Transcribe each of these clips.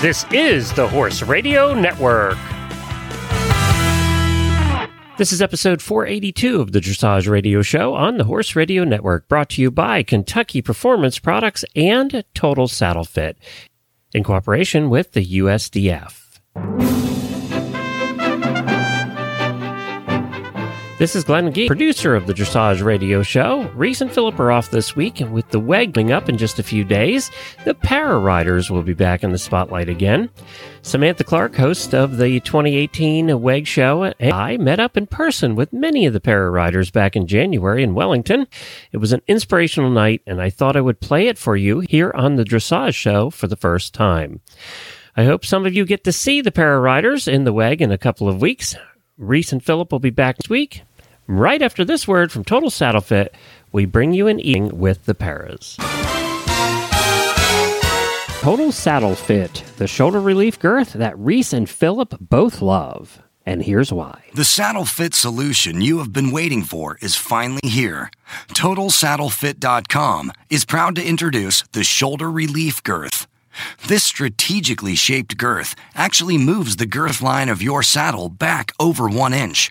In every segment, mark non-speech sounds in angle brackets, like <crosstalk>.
This is the Horse Radio Network. This is episode 482 of the Dressage Radio Show on the Horse Radio Network, brought to you by Kentucky Performance Products and Total Saddle Fit, in cooperation with the USDF. This is Glenn Gee, producer of the Dressage Radio Show. Reese and Philip are off this week, and with the WEG coming up in just a few days, the Para Riders will be back in the spotlight again. Samantha Clark, host of the 2018 WEG Show, and I met up in person with many of the Para Riders back in January in Wellington. It was an inspirational night, and I thought I would play it for you here on the Dressage Show for the first time. I hope some of you get to see the Para Riders in the WEG in a couple of weeks. Reese and Philip will be back next week. Right after this word from Total Saddle Fit, we bring you an eating with the Paras. Total Saddle Fit, the shoulder relief girth that Reese and Philip both love. And here's why. The saddle fit solution you have been waiting for is finally here. TotalSaddleFit.com is proud to introduce the shoulder relief girth. This strategically shaped girth actually moves the girth line of your saddle back over one inch,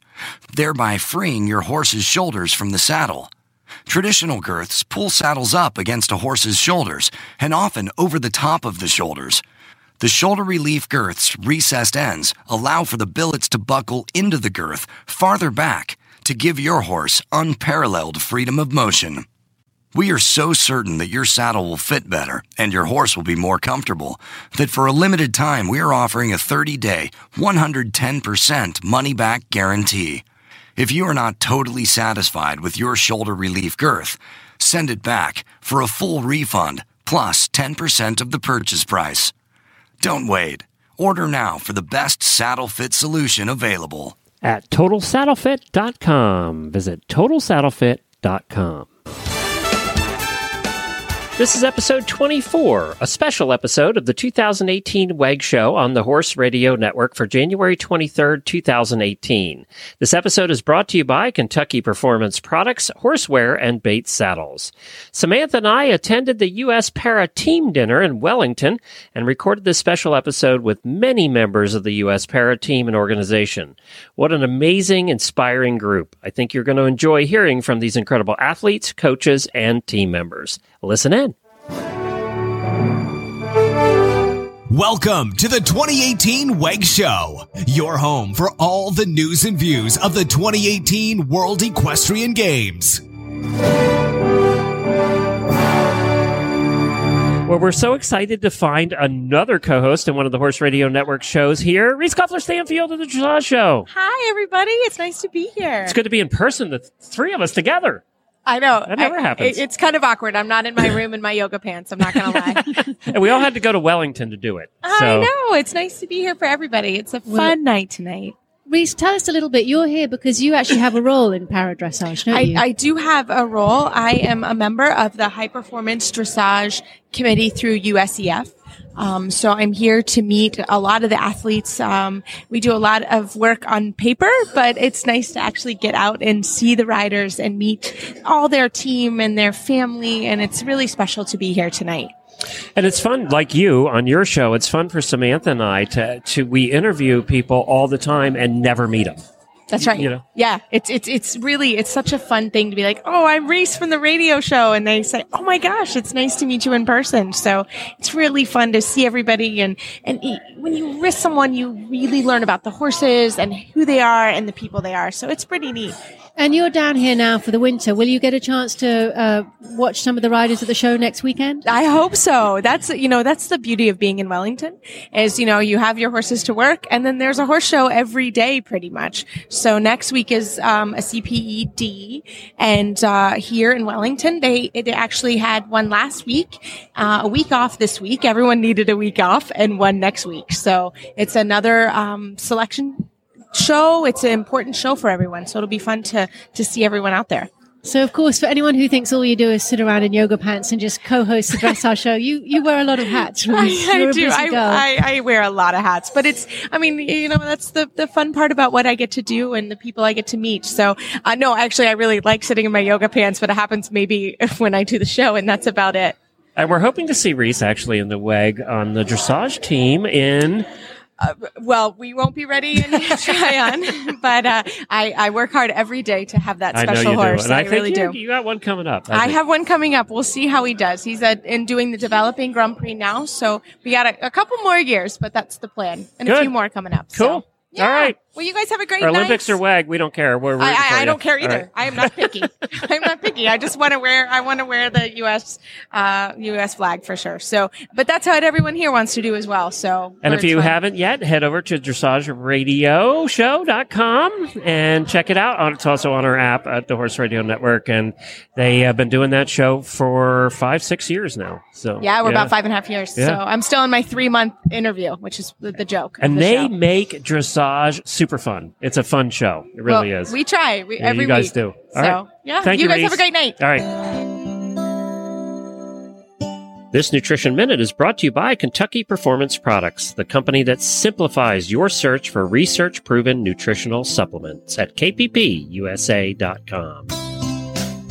thereby freeing your horse's shoulders from the saddle. Traditional girths pull saddles up against a horse's shoulders and often over the top of the shoulders. The shoulder relief girth's recessed ends allow for the billets to buckle into the girth farther back to give your horse unparalleled freedom of motion. We are so certain that your saddle will fit better and your horse will be more comfortable that for a limited time we are offering a 30 day, 110% money back guarantee. If you are not totally satisfied with your shoulder relief girth, send it back for a full refund plus 10% of the purchase price. Don't wait. Order now for the best saddle fit solution available. At TotalSaddleFit.com. Visit TotalSaddleFit.com. This is episode 24, a special episode of the 2018 WEG Show on the Horse Radio Network for January 23rd, 2018. This episode is brought to you by Kentucky Performance Products, Horseware, and Bates Saddles. Samantha and I attended the U.S. Para Team Dinner in Wellington and recorded this special episode with many members of the U.S. Para Team and organization. What an amazing, inspiring group. I think you're going to enjoy hearing from these incredible athletes, coaches, and team members. Listen in. Welcome to the 2018 WEG Show, your home for all the news and views of the 2018 World Equestrian Games. Well, we're so excited to find another co-host in one of the Horse Radio Network shows here, Reese Koffler Stanfield of the Dressage Show. Hi, everybody. It's nice to be here. It's good to be in person, the three of us together. I know. That never I- happens. it's kind of awkward. I'm not in my room in my yoga pants. I'm not going to lie. <laughs> And we all had to go to Wellington to do it. I know. It's nice to be here for everybody. It's a Well- fun night tonight. Reese, tell us a little bit. You're here because you actually have a role in para dressage, don't I, you? I do have a role. I am a member of the High Performance Dressage Committee through USEF. Um, so I'm here to meet a lot of the athletes. Um, we do a lot of work on paper, but it's nice to actually get out and see the riders and meet all their team and their family. And it's really special to be here tonight. And it's fun, like you on your show. It's fun for Samantha and I to to we interview people all the time and never meet them. That's right. You know? Yeah, it's it's it's really it's such a fun thing to be like, oh, I'm Reese from the radio show, and they say, oh my gosh, it's nice to meet you in person. So it's really fun to see everybody, and and when you risk someone, you really learn about the horses and who they are and the people they are. So it's pretty neat. And you're down here now for the winter. Will you get a chance to uh, watch some of the riders at the show next weekend? I hope so. That's you know that's the beauty of being in Wellington is you know you have your horses to work and then there's a horse show every day pretty much. So next week is um, a CPEDI and uh, here in Wellington they they actually had one last week, uh, a week off this week. Everyone needed a week off and one next week. So it's another um, selection show. It's an important show for everyone. So it'll be fun to to see everyone out there. So, of course, for anyone who thinks all you do is sit around in yoga pants and just co-host the dressage show, you you wear a lot of hats. <laughs> Reese. I, You're I a do. I. I, I wear a lot of hats, but it's, I mean, you know, that's the, the fun part about what I get to do and the people I get to meet. So, uh, no, actually, I really like sitting in my yoga pants, but it happens maybe <laughs> when I do the show and that's about it. And we're hoping to see Reese actually in the WEG on the dressage team in well, we won't be ready in <laughs> Tryon, but uh, I, I work hard every day to have that I know special you horse. do. And I, I, think really you, do. you got one coming up. I think. have one coming up. We'll see how he does. He's at, in doing the developing Grand Prix now, so we got a, a couple more years, but that's the plan, and a few more coming up. Cool. So, yeah. All right. Well, you guys have a great Or night. Olympics or WAG, we don't care. We're I, I, I don't care either. right. I am not picky. <laughs> I'm not picky. I just want to wear. I want to wear the U.S. Uh, U.S. flag for sure. So, but that's what everyone here wants to do as well. So, And if you trying- haven't yet, head over to dressageradioshow.com and check it out. It's also on our app at the Horse Radio Network. And they have been doing that show for five, six years now. So yeah, we're about five and a half years. Yeah. So I'm still in my three month interview, which is the, the joke. And the they show. make dressage super fun. It's a fun show. It really Well, is. We try we, Yeah, every you guys week. do. All so right. yeah, Thank you, you, guys have a great night. All right. This Nutrition Minute is brought to you by Kentucky Performance Products, the company that simplifies your search for research proven nutritional supplements at kppusa.com.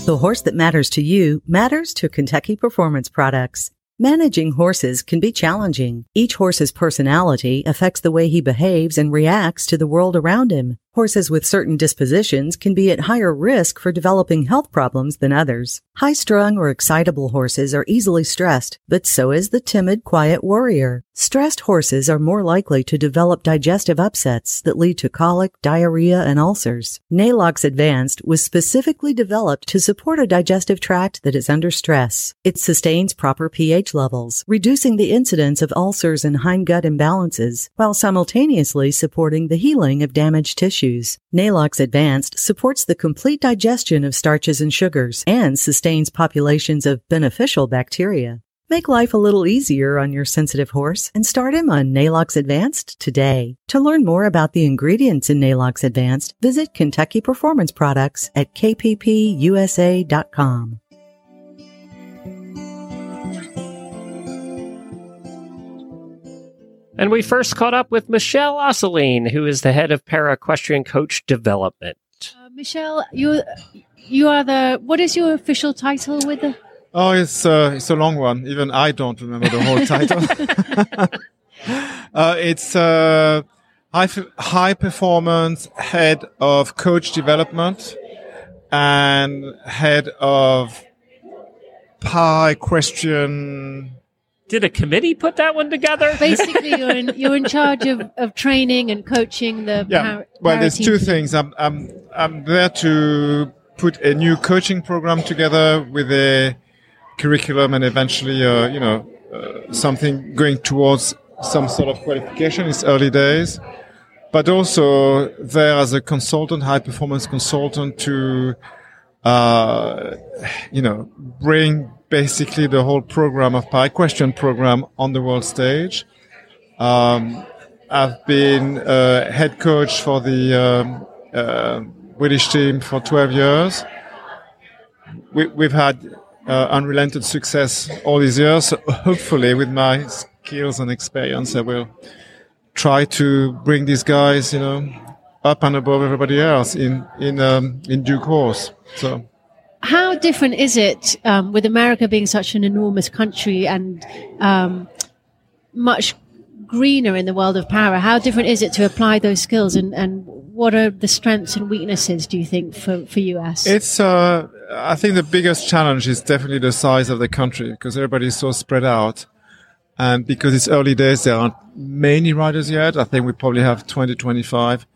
The horse that matters to you matters to Kentucky Performance Products. Managing horses can be challenging. Each horse's personality affects the way he behaves and reacts to the world around him. Horses with certain dispositions can be at higher risk for developing health problems than others. High strung or excitable horses are easily stressed, but so is the timid, quiet warrior. Stressed horses are more likely to develop digestive upsets that lead to colic, diarrhea, and ulcers. Neigh-Lox Advanced was specifically developed to support a digestive tract that is under stress. It sustains proper pH levels, reducing the incidence of ulcers and hindgut imbalances, while simultaneously supporting the healing of damaged tissues. Neigh-Lox Advanced supports the complete digestion of starches and sugars and sustains populations of beneficial bacteria. Make life a little easier on your sensitive horse and start him on Neigh-Lox Advanced today. To learn more about the ingredients in Neigh-Lox Advanced, visit Kentucky Performance Products at kppusa.com. And we first caught up with Michel Assouline, who is the head of para equestrian coach development. Uh, Michel, you you are the what is your official title with the Oh, it's uh, it's a long one. Even I don't remember the whole title. <laughs> <laughs> uh, it's uh, high high performance head of coach development and head of para equestrian. Did a committee put that one together? basically you're in you're in charge of, of training and coaching the Yeah. par- well, para there's team. two things. I'm I'm I'm there to put a new coaching program together with a curriculum and eventually, uh, you know, uh, something going towards some sort of qualification. It's early days, but also there as a consultant, high performance consultant to, uh, you know, bring basically the whole program of para equestrian program on the world stage. Um, I've been uh, head coach for the um, uh, British team for 12 years. We, we've had uh, unrelented success all these years. So hopefully, with my skills and experience, I will try to bring these guys, you know, up and above everybody else in in um, in due course. So. How different is it um, with America being such an enormous country and um, much greener in the world of power? How different is it to apply those skills, and, and what are the strengths and weaknesses? Do you think for for US? It's, uh, I think the biggest challenge is definitely the size of the country because everybody is so spread out. And because it's early days, there aren't many riders yet. I think we probably have 20, 25.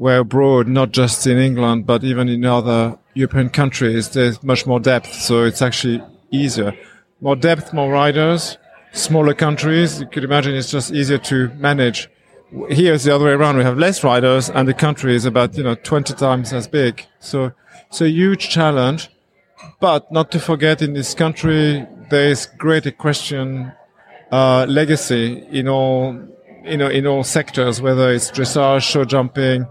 Where abroad, not just in England, but even in other European countries, there's much more depth. So it's actually easier. More depth, more riders, smaller countries. You could imagine it's just easier to manage. Here it's the other way around. We have less riders and the country is about, you know, 20 times as big. So it's a huge challenge. But not to forget in this country, there is great equestrian, uh, legacy in all, you know, in all sectors, whether it's dressage, show jumping,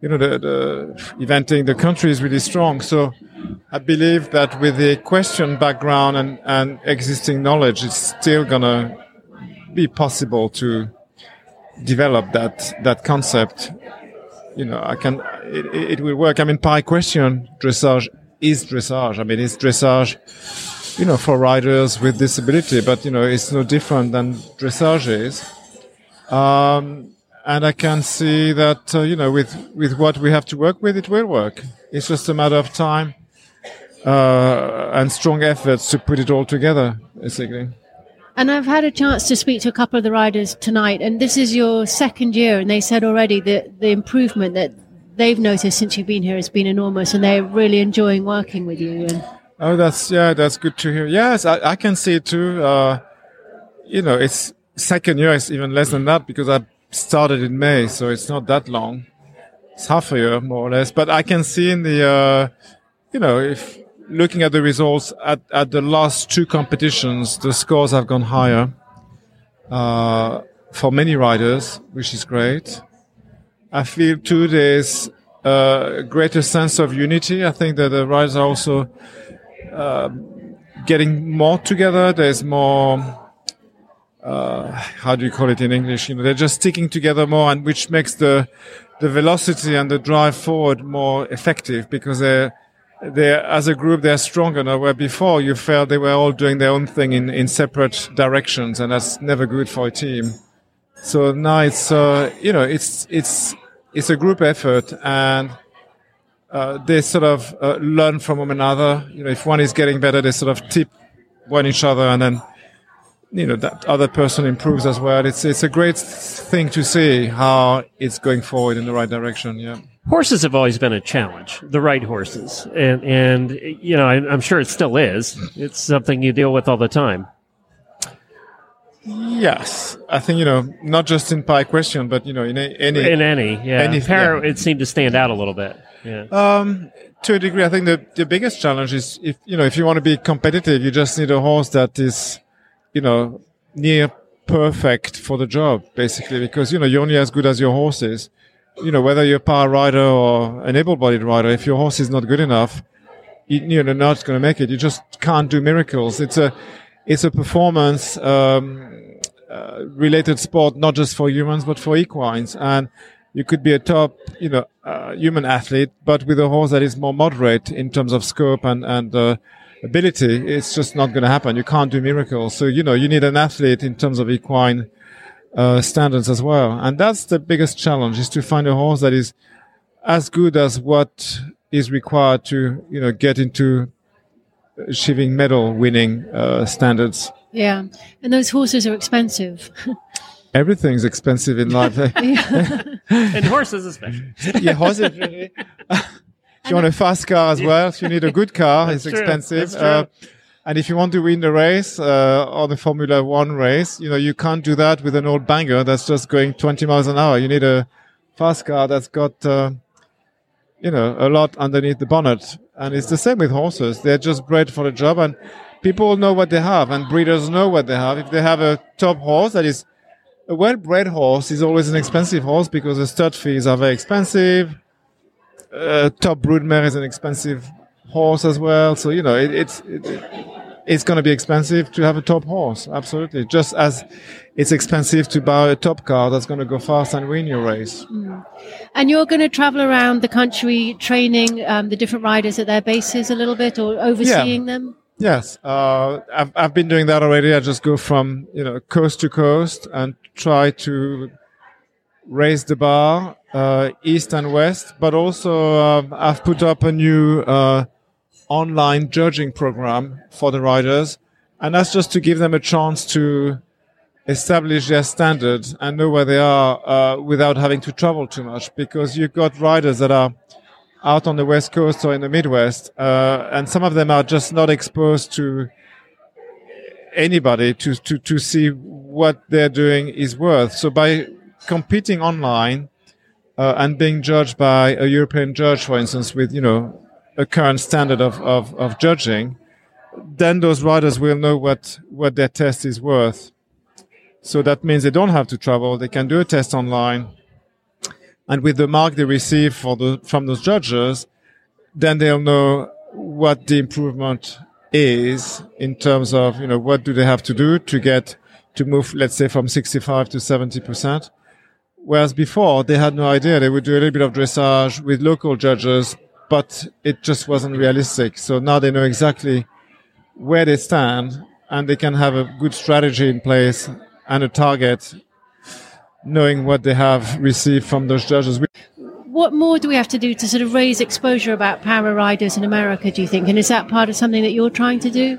you know, the, the eventing, the country is really strong. So I believe that with the equestrian background and, and existing knowledge, it's still gonna be possible to develop that, that concept. You know, I can, it, it will work. I mean, par equestrian dressage is dressage. I mean, it's dressage you know, for riders with disability, but you know, it's no different than dressage is. Um, and I can see that uh, you know, with with what we have to work with, it will work. It's just a matter of time uh, and strong efforts to put it all together, basically. And I've had a chance to speak to a couple of the riders tonight, and this is your second year, and they said already that the improvement that they've noticed since you've been here has been enormous, and they're really enjoying working with you. And oh, that's yeah, that's good to hear. Yes, I, I can see it too. Uh, you know, it's second year, it's even less than that because I started in May, so it's not that long. It's half a year more or less, but I can see in the, uh, you know, if looking at the results at, at the last two competitions, the scores have gone higher uh, for many riders, which is great. I feel too there's a greater sense of unity. I think that the riders are also uh, getting more together. There's more. Uh, how do you call it in English? You know, they're just sticking together more, and which makes the the velocity and the drive forward more effective because they're they as a group they're stronger now where before. You felt they were all doing their own thing in, in separate directions and that's never good for a team. So now it's uh, you know it's it's it's a group effort and uh, they sort of uh, learn from one another. You know if one is getting better they sort of tip one each other and then you know that other person improves as well it's it's a great thing to see how it's going forward in the right direction yeah horses have always been a challenge, the right horses, and and you know I, am sure it still is. It's something you deal with all the time. Yes, I think you know not just in para equestrian, but you know in any in any yeah. Any, Para, yeah. it seemed to stand out a little bit. Yeah. Um, to a degree, I think the the biggest challenge is if you know if you want to be competitive, you just need a horse that is, you know, near perfect for the job, basically, because you know you're only as good as your horse is you know, whether you're a power rider or an able-bodied rider, if your horse is not good enough, you, know, not going to make it. You just can't do miracles. It's a, it's a performance, um, uh, related sport, not just for humans, but for equines. And you could be a top, you know, uh, human athlete, but with a horse that is more moderate in terms of scope and, and, uh, ability, it's just not going to happen. You can't do miracles. So, you know, you need an athlete in terms of equine uh, standards as well. And that's the biggest challenge is to find a horse that is as good as what is required to, you know, get into achieving medal winning uh, standards. Yeah. And those horses are expensive. <laughs> Everything's expensive in life. <laughs> and horses especially. <laughs> yeah, horses. if you want a fast car as well, if you need a good car, <laughs> it's true. expensive. Uh, and if you want to win the race uh, or the Formula One race, you know you can't do that with an old banger that's just going 20 miles an hour. You need a fast car that's got uh, you know a lot underneath the bonnet. And it's the same with horses. They're just bred for the job, and people know what they have, and breeders know what they have. If they have a top horse that is a well-bred horse is always an expensive horse because the stud fees are very expensive. Uh, top broodmare is an expensive horse as well. So you know, it, it's it, it's going to be expensive to have a top horse. Absolutely, just as it's expensive to buy a top car that's going to go fast and win your race. Mm. And you're going to travel around the country training um, the different riders at their bases a little bit, or overseeing yeah. them. Yes, uh, I've I've been doing that already. I just go from you know coast to coast and try to raise the bar uh, east and west, but also uh, I've put up a new uh, online judging program for the riders. And that's just to give them a chance to establish their standards and know where they are uh, without having to travel too much. Because you've got riders that are out on the West Coast or in the Midwest, uh, and some of them are just not exposed to anybody to, to, to see what they're doing is worth. So by competing online uh, and being judged by a European judge, for instance, with, you know, a current standard of, of, of judging, then those riders will know what, what their test is worth. So that means they don't have to travel. They can do a test online. And with the mark they receive the, from those judges, then they'll know what the improvement is in terms of, you know, what do they have to do to get to move, let's say from 65 to 70%. Whereas before they had no idea. They would do a little bit of dressage with local judges, but it just wasn't realistic. So now they know exactly where they stand and they can have a good strategy in place and a target, knowing what they have received from those judges. What more do we have to do to sort of raise exposure about para riders in America, do you think? And is that part of something that you're trying to do?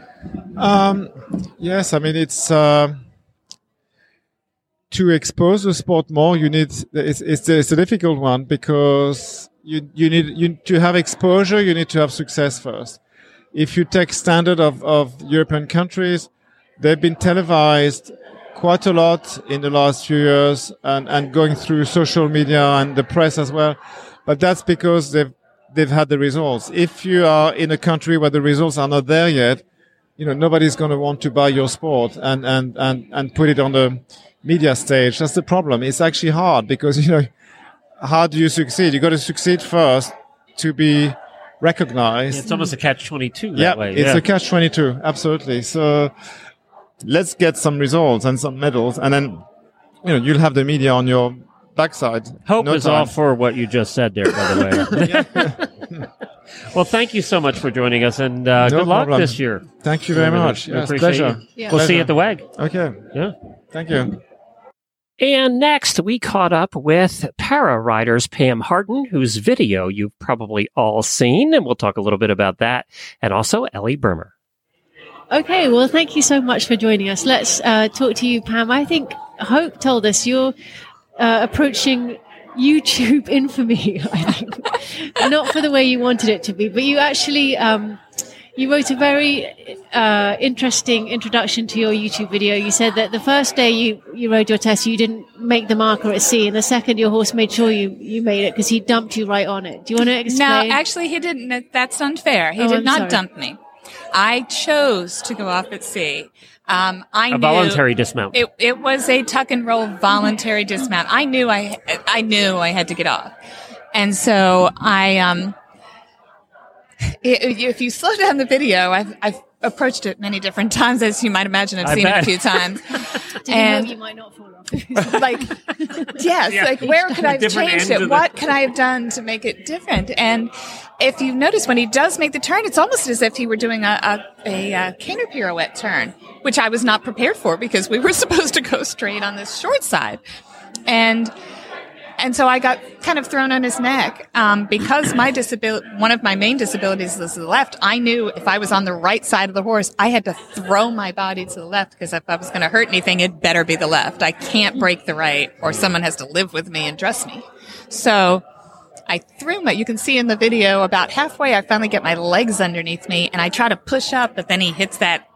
Um, yes, I mean, it's. Uh, to expose the sport more, you need it's, it's, it's a difficult one because you you need you to have exposure. You need to have success first. If you take standard of of European countries, they've been televised quite a lot in the last few years and and going through social media and the press as well. But that's because they've they've had the results. If you are in a country where the results are not there yet, you know nobody's going to want to buy your sport and and and and put it on the media stage. That's the problem. It's actually hard because, <laughs> you know, how do you succeed? You got to succeed first to be recognized. It's almost a catch 22 yeah, way. It's a catch 22. Absolutely. So let's get some results and some medals and then, you know, you'll have the media on your backside. Hope no is time. all for what you just said there, by the way. <laughs> <laughs> well, thank you so much for joining us and uh, No good luck problem. this year. Thank you very much. we Yes, pleasure. Yeah. We'll see you at the WAG. Okay. Yeah. Thank you. And next, we caught up with para riders Pam Harden, whose video you've probably all seen, and we'll talk a little bit about that, and also Ellie Brimmer. Okay, well, thank you so much for joining us. Let's uh, talk to you, Pam. I think Hope told us you're uh, approaching YouTube <laughs> infamy. I think not for the way you wanted it to be, but you actually um, you wrote a very uh, interesting introduction to your YouTube video. You said that the first day you, you rode your test, you didn't make the marker at sea, and the second your horse made sure you, you made it because he dumped you right on it. Do you want to explain? No, actually, he didn't. That's unfair. He Oh, did I'm not sorry. dump me. I chose to go off at sea. Um, I A knew voluntary dismount. It, it was a tuck and roll voluntary dismount. I knew I I knew I had to get off, and so I um. If you slow down the video, I've, I've approached it many different times, as you might imagine. I've I seen bet. it a few times. <laughs> You and- know you might not fall off? <laughs> like yes Yeah. like where could i have changed it the- what could i have done to make it different and if you notice when he does make the turn it's almost as if he were doing a, a, a, uh canter pirouette turn which i was not prepared for because we were <laughs> supposed to go straight on this short side and and so I got kind of thrown on his neck um, because my disability, one of my main disabilities is the left. I knew if I was on the right side of the horse, I had to throw my body to the left because if I was going to hurt anything, it better be the left. I can't break the right, or someone has to live with me and dress me. So I threw my. You can see in the video about halfway, I finally get my legs underneath me, and I try to push up, but then he hits that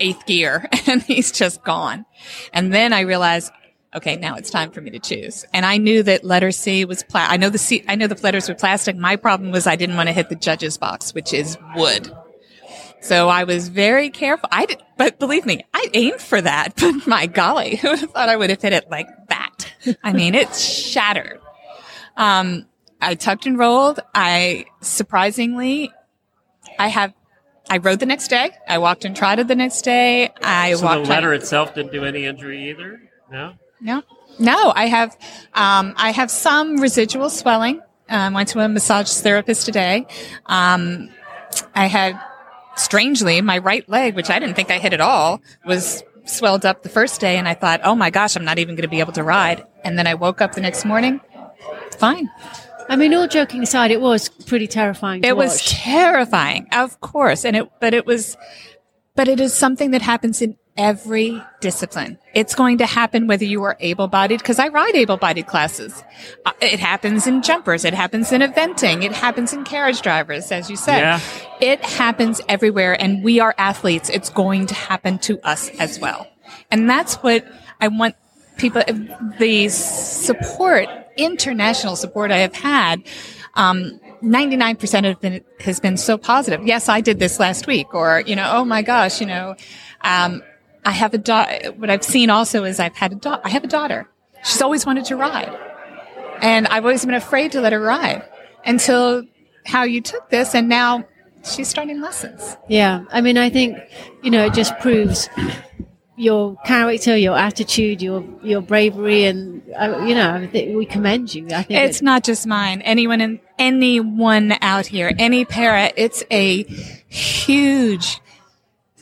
eighth gear <laughs> and he's just gone. And then I realized, okay, now it's time for me to choose. And I knew that letter C was pla- I know the C, I know the letters were plastic. My problem was I didn't want to hit the judge's box, which is wood. So I was very careful. I did, but believe me, I aimed for that. <laughs> But my golly, <laughs> who would have thought I would have hit it like that? I mean, it's shattered. Um, I tucked and rolled. I surprisingly, I have, I rode the next day. I walked and trotted the next day. I So the walked. letter itself didn't do any injury either? No? No, no. I have, um, I have some residual swelling. Um, went to a massage therapist today. Um, I had, strangely, my right leg, which I didn't think I hit at all, was swelled up the first day, and I thought, oh my gosh, I'm not even going to be able to ride. And then I woke up the next morning, fine. I mean, all joking aside, it was pretty terrifying. It was terrifying, of course, and it, but it was, but it is something that happens in every discipline. It's going to happen whether you are able-bodied, because I ride able-bodied classes. Uh, It happens in jumpers. It happens in eventing. It happens in carriage drivers, as you said. Yeah. It happens everywhere, and we are athletes. It's going to happen to us as well. And that's what I want people, the support, international support I have had, um, 99% of it has been so positive. Yes, I did this last week, or, you know, oh my gosh, you know, um, I have a daughter. What I've seen also is I've had a daughter. I have a daughter. She's always wanted to ride. And I've always been afraid to let her ride until how you took this. And now she's starting lessons. Yeah, I mean, I think you know it just proves your character, your attitude, your your bravery, and uh, you know we commend you. I think It's it- not just mine. Anyone in anyone out here, any para, it's a huge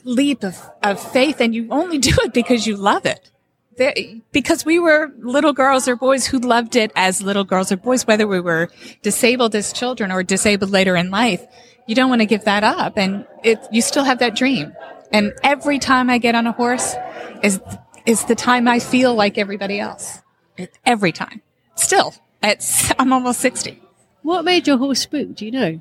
leap of, of faith and you only do it because you love it. There, because we were little girls or boys who loved it as little girls or boys, whether we were disabled as children or disabled later in life, you don't want to give that up. And it, you still have that dream. And every time I get on a horse is, is the time I feel like everybody else. Every time. Still, it's, I'm almost 60. What made your horse spook? Do you know?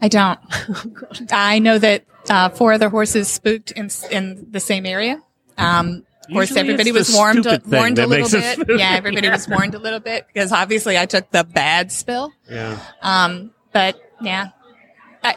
I don't. <laughs> I know that uh, four other horses spooked in in the same area. Um, of course, Usually everybody was warned stupid warned a little bit. spook. Yeah, everybody was <laughs> warned a little bit because obviously I took the bad spill. Yeah. Um, but yeah,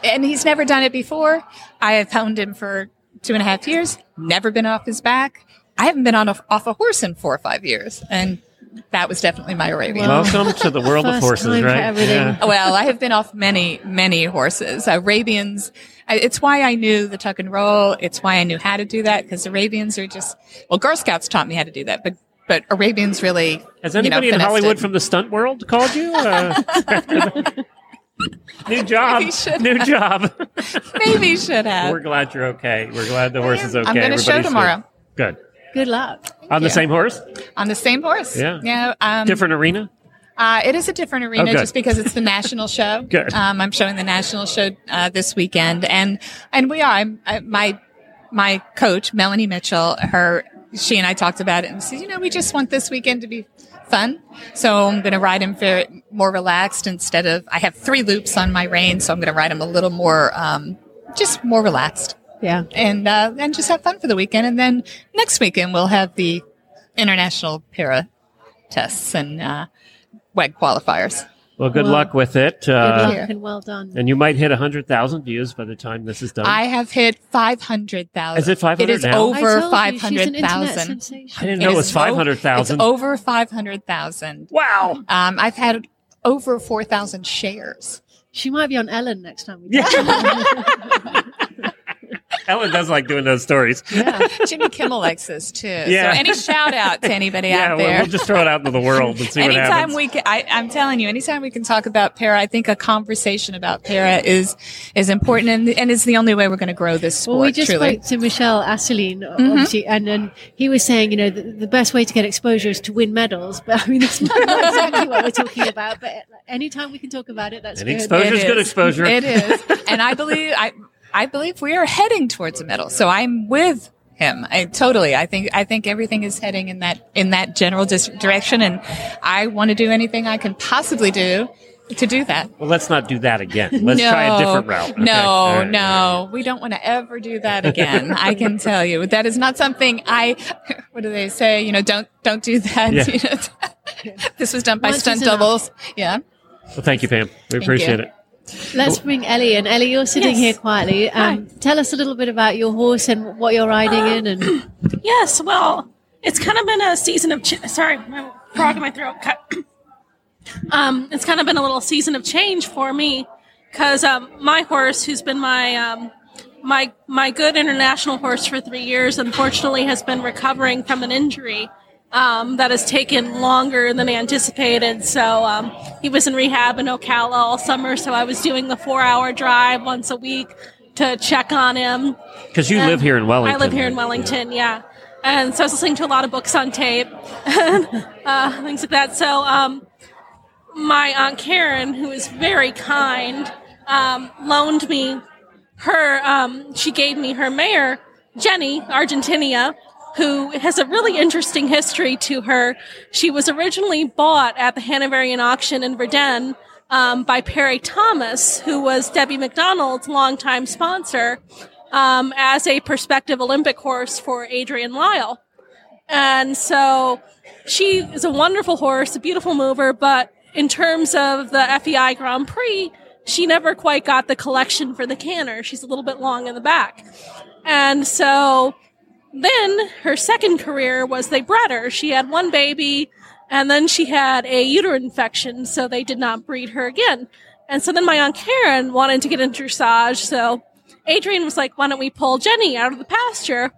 and he's never done it before. I have owned him for two and a half years. Never been off his back. I haven't been on a, off a horse in four or five years, and that was definitely my Arabian. Welcome to the world of horses, right? Yeah. well, I have been off many, many horses. Arabians. It's why I knew the tuck and roll. It's why I knew how to do that because Arabians are just well, Girl Scouts taught me how to do that, but but Arabians really. Has you know, anybody in Hollywood it. from the stunt world called you? Uh, <laughs> new job. New have. job. maybe should have. We're glad you're okay. We're glad the horse is okay. I'm going to show tomorrow Good. Good luck. On the same horse? on the same horse. Yeah. Yeah. Um, Different arena? Uh, it is a different arena Oh, just because it's the national show. <laughs> Good. Um, I'm showing the national show uh, this weekend, and and we are. I'm, I, my my coach Melanie Mitchell. Her she and I talked about it, and said, you know, we just want this weekend to be fun. So I'm going to ride him very more relaxed instead of. I have three loops on my rein, so I'm going to ride him a little more, um, just more relaxed, Yeah. and uh, and just have fun for the weekend. And then next weekend we'll have the international para tests and uh, WEG qualifiers. Well, good Well, luck with it. Uh, luck you. and well done. and you might hit 100,000 views by the time this is done. I have hit 500,000. Is it 500 It is now? Over told you, she's an internet 500,000. I didn't know it was 500,000. It's over 500,000. Wow. Um, I've had over 4,000 shares. She might be on Ellen next time. We Yeah. <laughs> talk. Ellen does like doing those stories. yeah. Jimmy Kimmel likes this too. Yeah. So any shout out to anybody Yeah, out well, there. we'll just throw it out into the world and see what anytime happens. we can, I, I'm telling you, anytime we can talk about para, I think a conversation about para is is important and, and is the only way we're going to grow this sport. Well, we just truly. spoke to Michel Assouline, Mm-hmm. obviously, and then he was saying, you know, the, the best way to get exposure is to win medals. But I mean, that's not <laughs> exactly what we're talking about. But anytime we can talk about it, that's Any good. exposure is good exposure. It is, and I believe I I believe we are heading towards a middle. So I'm with him. I totally. I think I think everything is heading in that in that general dis- direction, and I want to do anything I can possibly do to do that. Well, let's not do that again. Let's no, try a different route. Okay. No, All right. no, we don't want to ever do that again. I can tell you that is not something I. <laughs> What do they say? You know, don't don't do that. Yeah. <laughs> You know, <laughs> this was done by Once is stunt enough. doubles. Yeah. Well, thank you, Pam. We appreciate you. it. Let's bring Ellie in. Ellie, you're sitting Yes. here quietly. Um, tell us a little bit about your horse and what you're riding in. And <clears throat> Yes, well, it's kind of been a season of ch- sorry, my frog in my throat. Cut. <clears throat> um, it's kind of been a little season of change for me because um, my horse, who's been my um, my my good international horse for three years, unfortunately has been recovering from an injury. Um, that has taken longer than anticipated. So um, he was in rehab in Ocala all summer. So I was doing the four-hour drive once a week to check on him. Because you And live here in Wellington. I live here in Wellington, yeah. And so I was listening to a lot of books on tape <laughs> and uh, things like that. So um, my Aunt Karen, who is very kind, um, loaned me her, um, she gave me her mare, Jenny, Argentinia, who has a really interesting history to her. She was originally bought at the Hanoverian auction in Verden um, by Parry Thomas, who was Debbie McDonald's longtime sponsor, um, as a prospective Olympic horse for Adrienne Lyle. And so she is a wonderful horse, a beautiful mover, but in terms of the FEI Grand Prix, she never quite got the collection for the canter. She's a little bit long in the back. And so then her second career was they bred her. She had one baby and then she had a uterine infection, so they did not breed her again. And so then my Aunt Karen wanted to get into dressage, so Adrienne was like, why don't we pull Jenny out of the pasture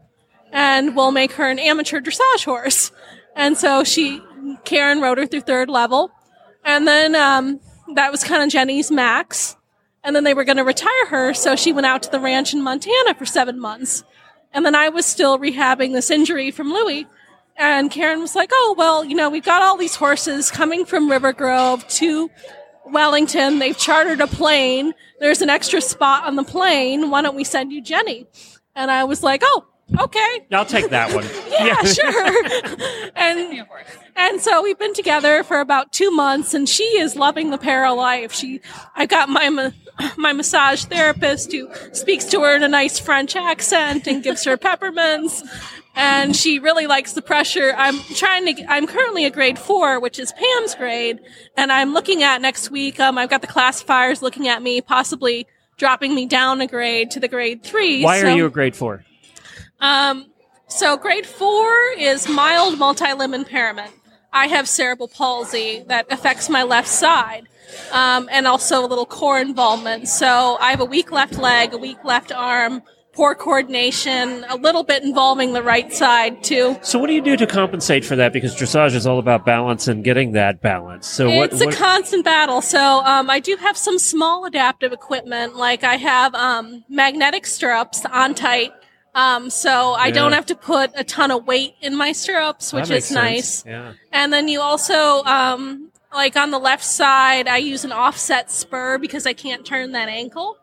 and we'll make her an amateur dressage horse. And so she, Karen rode her through third level. And then, um, that was kind of Jenny's max. and then they were going to retire her. So she went out to the ranch in Montana for seven months. And then I was still rehabbing this injury from Louis. And Karen was like, Oh, well, you know, we've got all these horses coming from River Grove to Wellington. They've chartered a plane. There's an extra spot on the plane. Why don't we send you Jenny? And I was like, Oh, okay. I'll take that one. <laughs> Yeah, sure. <laughs> and and so we've been together for about two months, and she is loving the para life. She, I got my ma- my massage therapist who speaks to her in a nice French accent and gives her peppermints. And she really likes the pressure. I'm trying to, I'm currently a grade four, which is Pam's grade. And I'm looking at next week, um, I've got the classifiers looking at me, possibly dropping me down a grade to the grade three. Why So- are you a grade four? Um, so grade four is mild multi-limb impairment. I have cerebral palsy that affects my left side, um, and also a little core involvement. So I have a weak left leg, a weak left arm, poor coordination, a little bit involving the right side too. So what do you do to compensate for that? Because dressage is all about balance and getting that balance. So what? it's a what constant battle. So um, I do have some small adaptive equipment, like I have um, magnetic stirrups on tight. Um, so I don't have to put a ton of weight in my stirrups, which is sense. nice. Yeah. And then you also, um, like on the left side, I use an offset spur because I can't turn that ankle.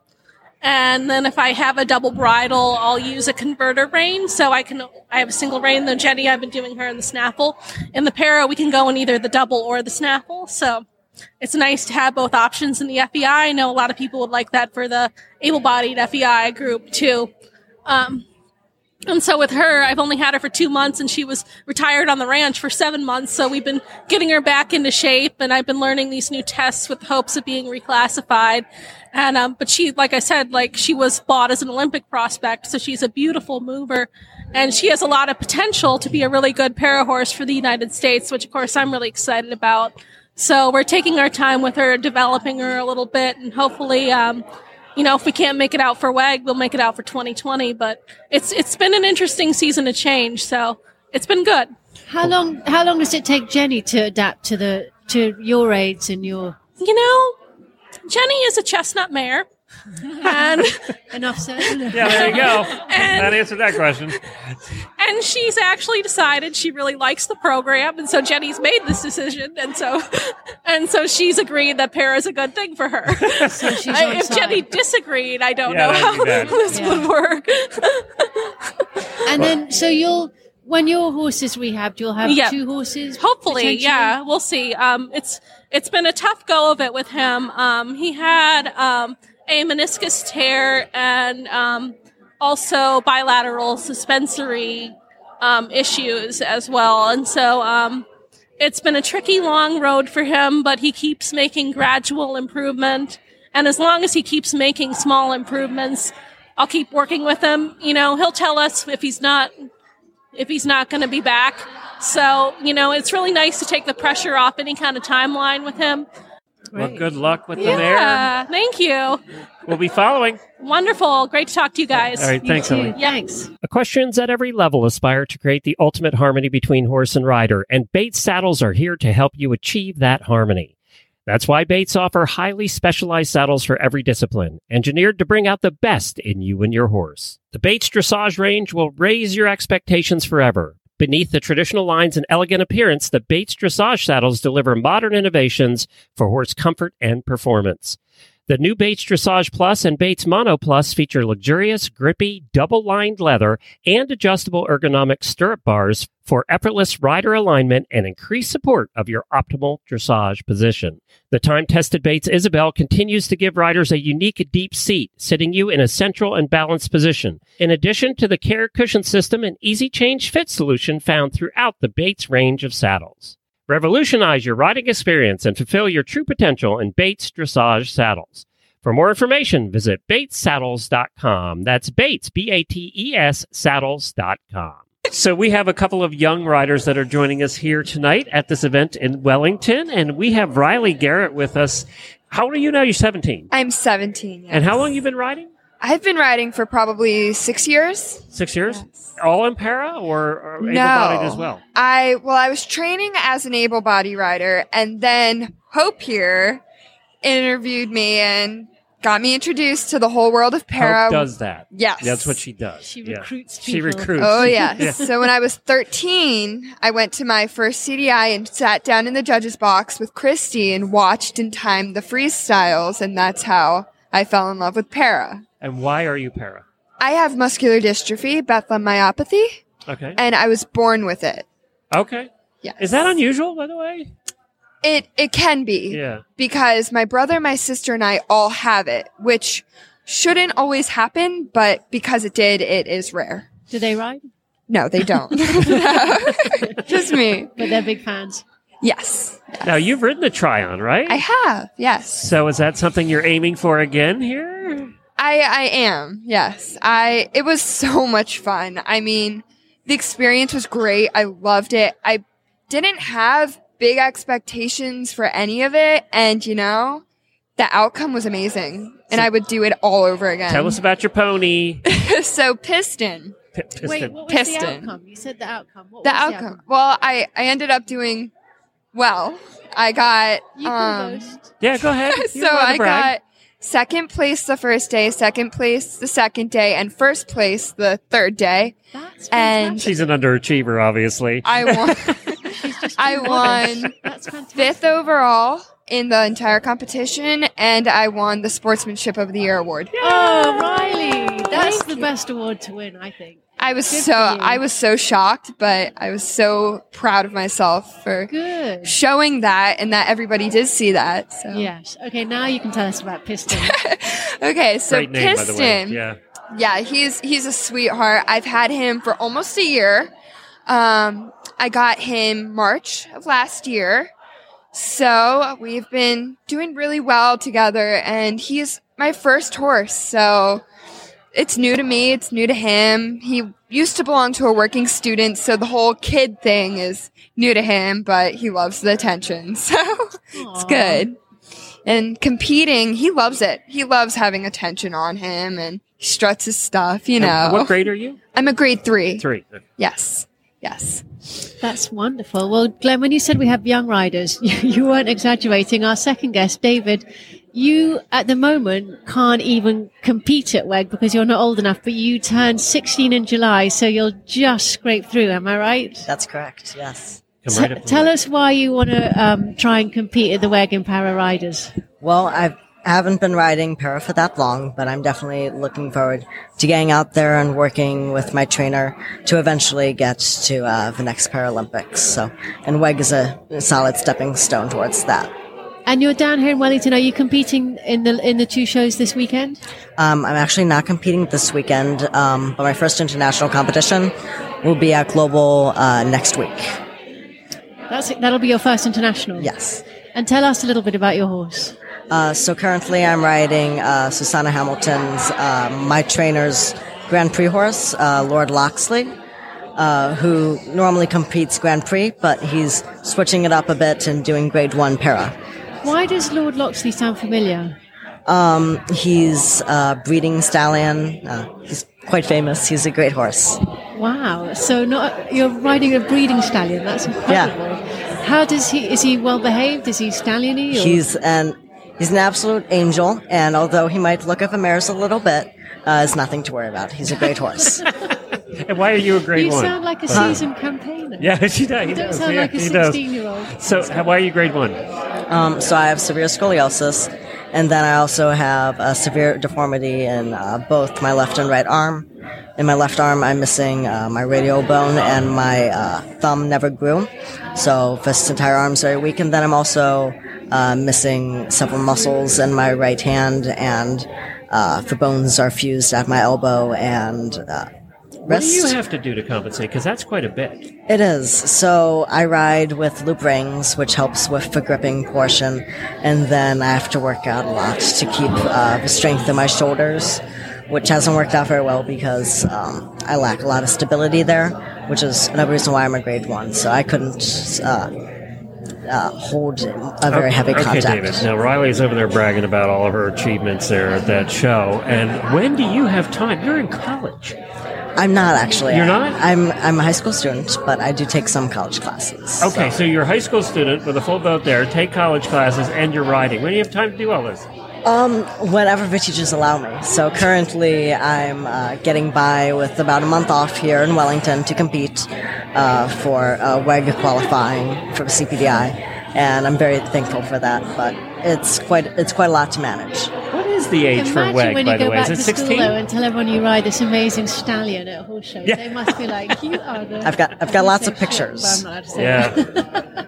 And then if I have a double bridle, I'll use a converter rein. So I can, I have a single rein. Though Jenny, I've been doing her in the snaffle. In the para, we can go in either the double or the snaffle. So it's nice to have both options in the FEI. I know a lot of people would like that for the able-bodied FEI group too. Um, and so with her, I've only had her for two months and she was retired on the ranch for seven months. So we've been getting her back into shape and I've been learning these new tests with hopes of being reclassified. And, um, but she, like I said, like she was bought as an Olympic prospect. So she's a beautiful mover and she has a lot of potential to be a really good para horse for the United States, which of course I'm really excited about. So we're taking our time with her, developing her a little bit and hopefully, um, you know, if we can't make it out for WEG, we'll make it out for 2020. But it's it's been an interesting season of change, so it's been good. How long? How long does it take Jenny to adapt to the to your aids and your You know, Jenny is a chestnut mare, and <laughs> enough said? Yeah, there you go. that answered that question. and she's actually decided she really likes the program, and so Jenny's made this decision, and so and so she's agreed that para is a good thing for her. she's I- if side. Jenny disagreed, I don't Yeah, know how <laughs> this Yeah. would work. And then, so you'll when your horse is rehabbed, you'll have Yeah. two horses. Hopefully, yeah, we'll see. Um, it's it's been a tough go of it with him. Um, he had um, a meniscus tear and um, also bilateral suspensory um, issues as well, and so um, it's been a tricky, long road for him. But he keeps making gradual improvement, and as long as he keeps making small improvements, I'll keep working with him. You know, he'll tell us if he's not if he's not going to be back. So, you know, it's really nice to take the pressure off any kind of timeline with him. Well, good luck with the mare. Yeah, thank you. We'll be following. Wonderful. Great to talk to you guys. All right, thanks, Two. Ellie. Thanks. Equestrians at every level aspire to create the ultimate harmony between horse and rider, and Bates saddles are here to help you achieve that harmony. That's why Bates offer highly specialized saddles for every discipline, engineered to bring out the best in you and your horse. The Bates dressage range will raise your expectations forever. Beneath the traditional lines and elegant appearance, the Bates dressage saddles deliver modern innovations for horse comfort and performance. The new Bates Dressage Plus and Bates Mono Plus feature luxurious, grippy, double lined leather and adjustable ergonomic stirrup bars for effortless rider alignment and increased support of your optimal dressage position. The time tested Bates Isabell continues to give riders a unique deep seat, sitting you in a central and balanced position. In addition to the care cushion system and easy change fit solution found throughout the Bates range of saddles. Revolutionize your riding experience and fulfill your true potential in Bates Dressage Saddles. For more information, visit batessaddles.com. That's Bates, B A T E S, saddles.com. So we have a couple of young riders that are joining us here tonight at this event in Wellington, and we have Riley Garrett with us. How old are you now? You're 17. I'm 17. And how yes. long you been riding? I've been riding for probably six years. Six years? Yes. All in para or, or No. able-bodied as well? I well, I was training as an able-bodied rider, and then Hope here interviewed me and got me introduced to the whole world of para. Hope does that. Yes. That's what she does. She Yeah. recruits She people. recruits. Oh yes. <laughs> Yeah. So when I was 13, I went to my first CDI and sat down in the judges box with Christy and watched and timed the freestyles, and that's how I fell in love with para. And why are you para? I have muscular dystrophy, Bethlem myopathy, Okay. and I was born with it. Okay. Yeah. Is that unusual, by the way? It it can be. Yeah. Because my brother, my sister, and I all have it, which shouldn't always happen, but because it did, it is rare. Do they ride? No, they don't. <laughs> <laughs> Just me. But they're big fans. Yes. Now you've ridden the Tryon, right? I have. Yes. so is that something you're aiming for again here? I I am. Yes. I it was so much fun. I mean, the experience was great. I loved it. I didn't have big expectations for any of it and you know, the outcome was amazing. And I would do it all over again. Tell us about your pony. <laughs> so piston. P- piston. Wait, what was Piston. the outcome? You said the outcome. What The was outcome. Well, I I ended up doing well. I got You um yeah, go ahead. <laughs> So I got second place the first day, second place the second day, and first place the third day. That's and- She's an underachiever, obviously. I won She's just I <laughs> won fifth overall in the entire competition, and I won the Sportsmanship of the Year award. Oh, Riley, that's Thank the you. best award to win, I think. I was Good so. I was so shocked, but I was so proud of myself for Good. showing that and that everybody did see that. So Yes. Okay, now you can tell us about Piston. <laughs> okay, so Great name, by the way. Piston. Yeah. Yeah, he's he's a sweetheart. I've had him for almost a year. Um, I got him March of last year. So we've been doing really well together and he's my first horse. So it's new to me. It's new to him. He used to belong to a working student. So the whole kid thing is new to him, but he loves the attention. <laughs> So it's good. And competing, he loves it. He loves having attention on him and he struts his stuff, you know. And what grade are you? I'm a grade three. Three. Yes. Yes. That's wonderful. Well, Glenn, when you said we have young riders, <laughs> you weren't exaggerating. Our second guest, David, you at the moment can't even compete at WEG because you're not old enough, but you turn 16 in July, so you'll just scrape through. Am I right? That's correct. Yes. Come T- right tell us why you want to um, try and compete at the WEG in Para Riders. Well, I haven't been riding para for that long, but I'm definitely looking forward to getting out there and working with my trainer to eventually get to uh, the next Paralympics. So, and WEG is a solid stepping stone towards that. And you're down here in Wellington. Are you competing in the in the two shows this weekend? Um, I'm actually not competing this weekend, um, but my first international competition will be at Global uh, next week. That's it. That'll be your first international. Yes. And tell us a little bit about your horse. Uh, so currently I'm riding uh, Susanna Hamilton's, uh, my trainer's Grand Prix horse, uh, Lord Loxley, uh, who normally competes Grand Prix, but he's switching it up a bit and doing Grade 1 para. Why does Lord Loxley sound familiar? Um, he's a breeding stallion. Uh, he's quite famous. He's a great horse. Wow. So not you're riding a breeding stallion. That's incredible. Yeah. How does he? Is he well behaved? Is he stalliony? Or? He's an he's an absolute angel, and although he might look up a mares a little bit, uh, it's nothing to worry about. He's a great horse. <laughs> And why are you a grade You one? sound like a seasoned campaigner. yeah, <laughs> she does. You don't does. sound yeah, like a he does. 16 year old. So, how- why are you grade one? Um, so I have severe scoliosis, and then I also have a severe deformity in uh, both my left and right arm. In my left arm, I'm missing uh, my radial bone, and my uh, thumb never grew. So this entire arm's very weak, and then I'm also uh, missing several muscles in my right hand, and uh, the bones are fused at my elbow and uh, What do you have to do to compensate? Because that's quite a bit. It is. So I ride with loop rings, which helps with the gripping portion, and then I have to work out a lot to keep uh, the strength in my shoulders, which hasn't worked out very well because um, I lack a lot of stability there, which is another reason why I'm a grade one. So I couldn't uh, uh, hold a very heavy okay, contact. David. Now Riley's over there bragging about all of her achievements there at that show. And when do you have time? You're in college. I'm not actually. You're not? I'm I'm a high school student, but I do take some college classes. Okay, so you're a high school student with a full boat there, take college classes, and you're riding. When do you have time to do all this? Um, whatever vintages allow me. So currently, I'm uh, getting by with about a month off here in Wellington to compete uh, for uh, WEG qualifying for the CPEDI, and I'm very thankful for that. But it's quite it's quite a lot to manage. What is the age for Imagine WEG, when by you the go way? back Is it to school 16? though and tell everyone you ride this amazing stallion at a horse show. Yeah. They must be like, you are the. I've got I've got lots of Shit, pictures. but I'm not allowed to say Yeah.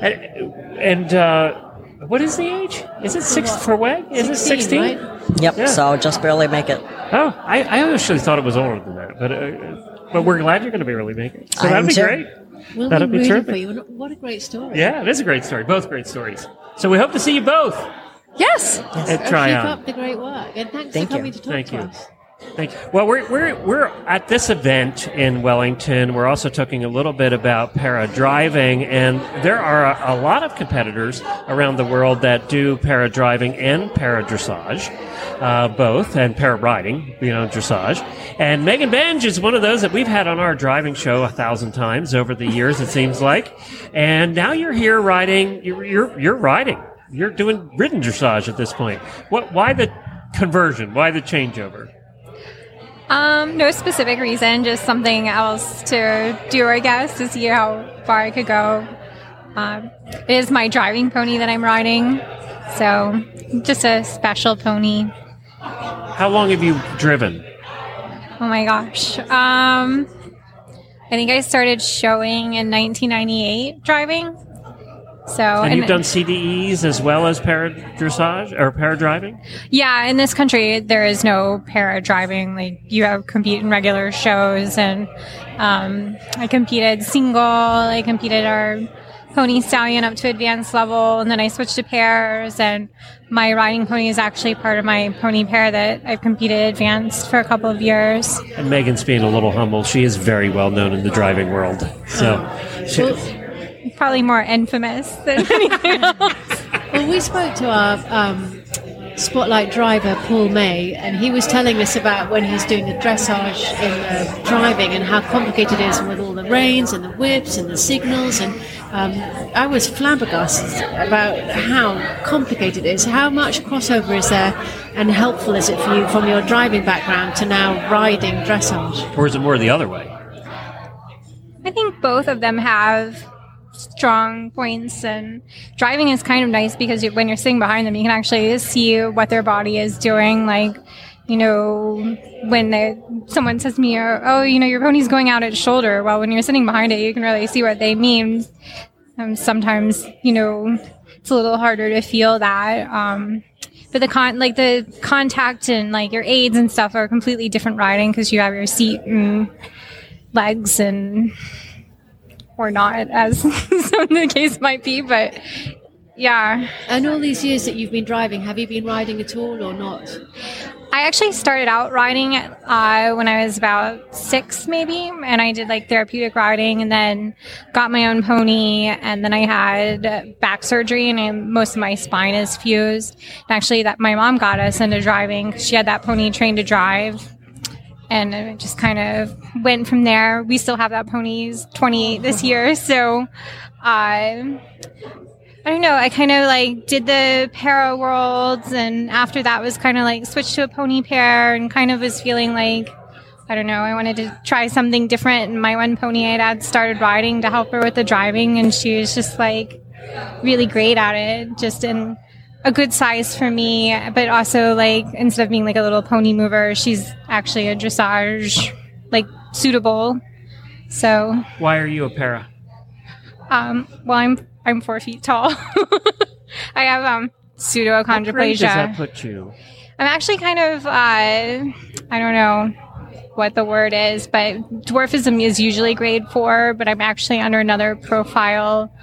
<laughs> and and uh, what is the age? Is it six for WEG? Is it 16? right? Yep. Yeah. So just barely make it. Oh, I, I actually thought it was older than that, but uh, but we're glad you're going to be really making it. So I that'd be too. great. We'll That'll be be terrific. for you. What a great story. Yeah, it is a great story. Both great stories. So we hope to see you both Yes. at Keep up the great work. And thanks Thank for coming you. to talk Thank to you. us. Thank you. Well, we're, we're, we're at this event in Wellington. We're also talking a little bit about para driving, and there are a, a lot of competitors around the world that do para driving and para dressage, uh, both, and para riding, you know, dressage. And Megan Benge is one of those that we've had on our driving show a thousand times over the years, it seems like. And now you're here riding, you're, you're, you're riding. You're doing ridden dressage at this point. What, why the conversion? Why the changeover? Um, no specific reason, just something else to do, I guess, to see how far I could go. Um, it is my driving pony that I'm riding, so just a special pony. How long have you driven? Oh my gosh. Um, I think I started showing in 1998 driving. So, And you've done CDEs as well as para dressage or para driving? Yeah, in this country, there is no para driving. Like you have compete in regular shows, and um, I competed single. I competed our pony stallion up to advanced level, and then I switched to pairs. And my riding pony is actually part of my pony pair that I've competed advanced for a couple of years. And Megan's being a little humble. She is very well known in the driving world. So, she- Probably more infamous than <laughs> anything else. Well, we spoke to our um, spotlight driver, Paul May, and he was telling us about when he's doing the dressage in the driving and how complicated it is with all the reins and the whips and the signals. And um, I was flabbergasted about how complicated it is. How much crossover is there and helpful is it for you from your driving background to now riding dressage? or is it more the other way? I think both of them have strong points and driving is kind of nice because you, when you're sitting behind them you can actually see what their body is doing like you know when they, someone says to me oh you know your pony's going out at shoulder. Well when you're sitting behind it you can really see what they mean. Um, sometimes you know it's a little harder to feel that um, but the con like the contact and like your aids and stuff are completely different riding because you have your seat and legs and or not as <laughs> some the case might be but yeah And all these years that you've been driving, have you been riding at all or not? i actually started out riding uh, when i was about six maybe and i did like therapeutic riding and then got my own pony and then i had back surgery and I, most of my spine is fused and actually that my mom got us into driving. she had that pony trained to drive and it just kind of went from there. We still have that pony. He's 28 this year, so uh, I don't know. I kind of like did the para worlds, and after that was kind of like switched to a pony pair, and kind of was feeling like I don't know. I wanted to try something different. And my one pony I had started riding to help her with the driving, and she was just like really great at it. Just in a good size for me, but also like instead of being like a little pony mover, she's actually a dressage like suitable. So, Why are you a para? um, well, I'm I'm four feet tall. <laughs> I have um grade does that put you? I'm actually kind of uh, I don't know what the word is, but dwarfism is usually grade four, but I'm actually under another profile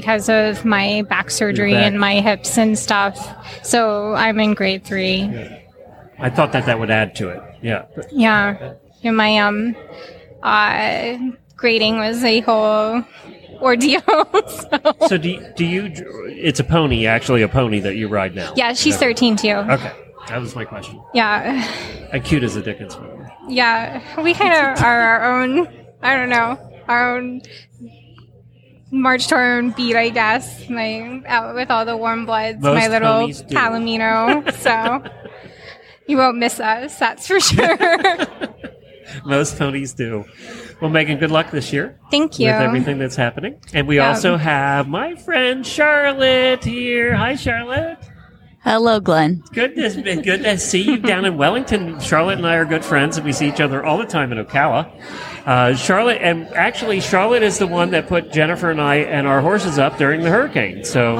because of my back surgery back. and my hips and stuff. So I'm in grade three. I thought that that would add to it. Yeah. Yeah. And my um uh grading was a whole ordeal. <laughs> so. so do you, do you? It's a pony, actually, a pony that you ride now. Yeah, she's 13 too. Okay, that was my question. Yeah. And cute as a Dickens movie. Yeah. We kind of are our own, I don't know, our own March Torn beat, I guess. My out with all the warm bloods, Most my little. Palomino. so <laughs> you won't miss us, that's for sure. <laughs> Most ponies do. Well, Megan, good luck this year. Thank you. With everything that's happening. And we Yeah. also have my friend Charlotte here. Hi, Charlotte. Hello, Glenn. Good to, good to see you down in Wellington. Charlotte and I are good friends, and we see each other all the time in Ocala. Uh, Charlotte, and actually, Charlotte is the one that put Jennifer and I and our horses up during the hurricane. So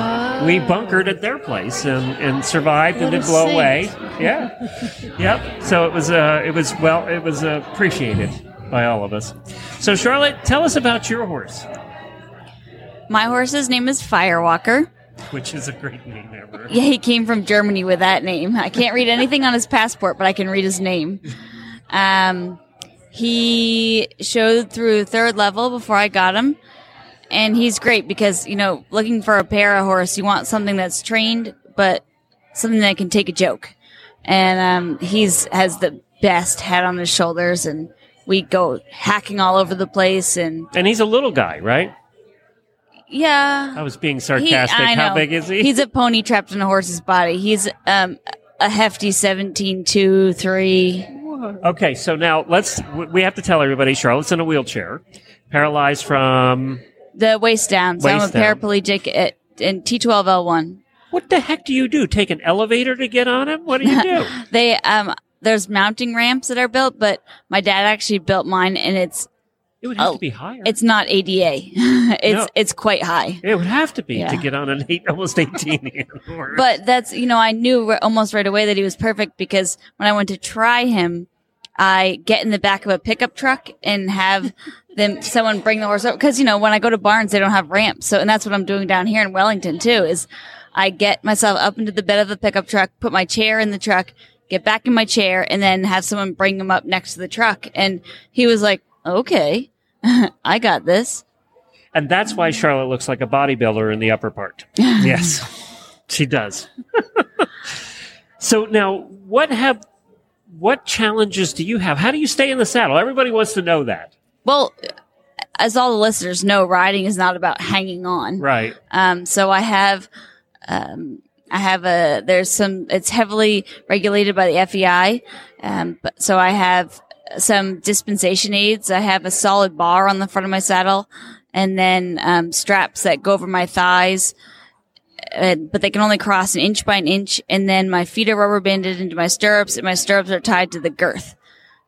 we bunkered at their place and, and survived and didn't blow saint. away. Yeah, yep. So it was uh, it was well, it was uh, appreciated by all of us. So Charlotte, tell us about your horse, My horse's name is Firewalker. <laughs> which is a great name ever. Yeah, he came from Germany with that name. I can't read anything on his passport, but I can read his name. Um, he showed through third level before I got him. And he's great because, you know, looking for a para horse, you want something that's trained, but something that can take a joke. And, um, he's, has the best head on his shoulders and we go hacking all over the place and, And he's a little guy, right? Yeah. I was being He- sarcastic. I How big is he? He's a pony trapped in a horse's body. He's um a hefty 17, 2, 3. Okay, so now let's. We have to tell everybody Charlotte's in a wheelchair, paralyzed from. The waist down. So I'm a down. paraplegic at in T12L1. What the heck do you do? Take an elevator to get on him? What do you do? <laughs> They um there's mounting ramps that are built, but my dad actually built mine and it's It would have Oh, to be higher. it's not ADA. <laughs> it's No. it's quite high. it would have to be to get on an eight, almost eighteen. <laughs> But that's, you know, I knew almost right away that he was perfect because when I went to try him, I get in the back of a pickup truck and have <laughs> them, someone bring the horse over. Cause, you know, when I go to barns, they don't have ramps. So, and that's what I'm doing down here in Wellington too, is I get myself up into the bed of the pickup truck, put my chair in the truck, get back in my chair and then have someone bring him up next to the truck. And he was like, okay, <laughs> I got this. and that's why Charlotte looks like a bodybuilder in the upper part. <laughs> yes, she does. <laughs> so now, what have what challenges do you have? How do you stay in the saddle? Everybody wants to know that, Well, as all the listeners know, riding is not about hanging on. right? Um, so I have, um, I have a, there's some, it's heavily regulated by the FEI. Um, but, so I have some dispensation aids. I have a solid bar on the front of my saddle and then, um, straps that go over my thighs. Uh, but they can only cross an inch by an inch. And then my feet are rubber banded into my stirrups and my stirrups are tied to the girth.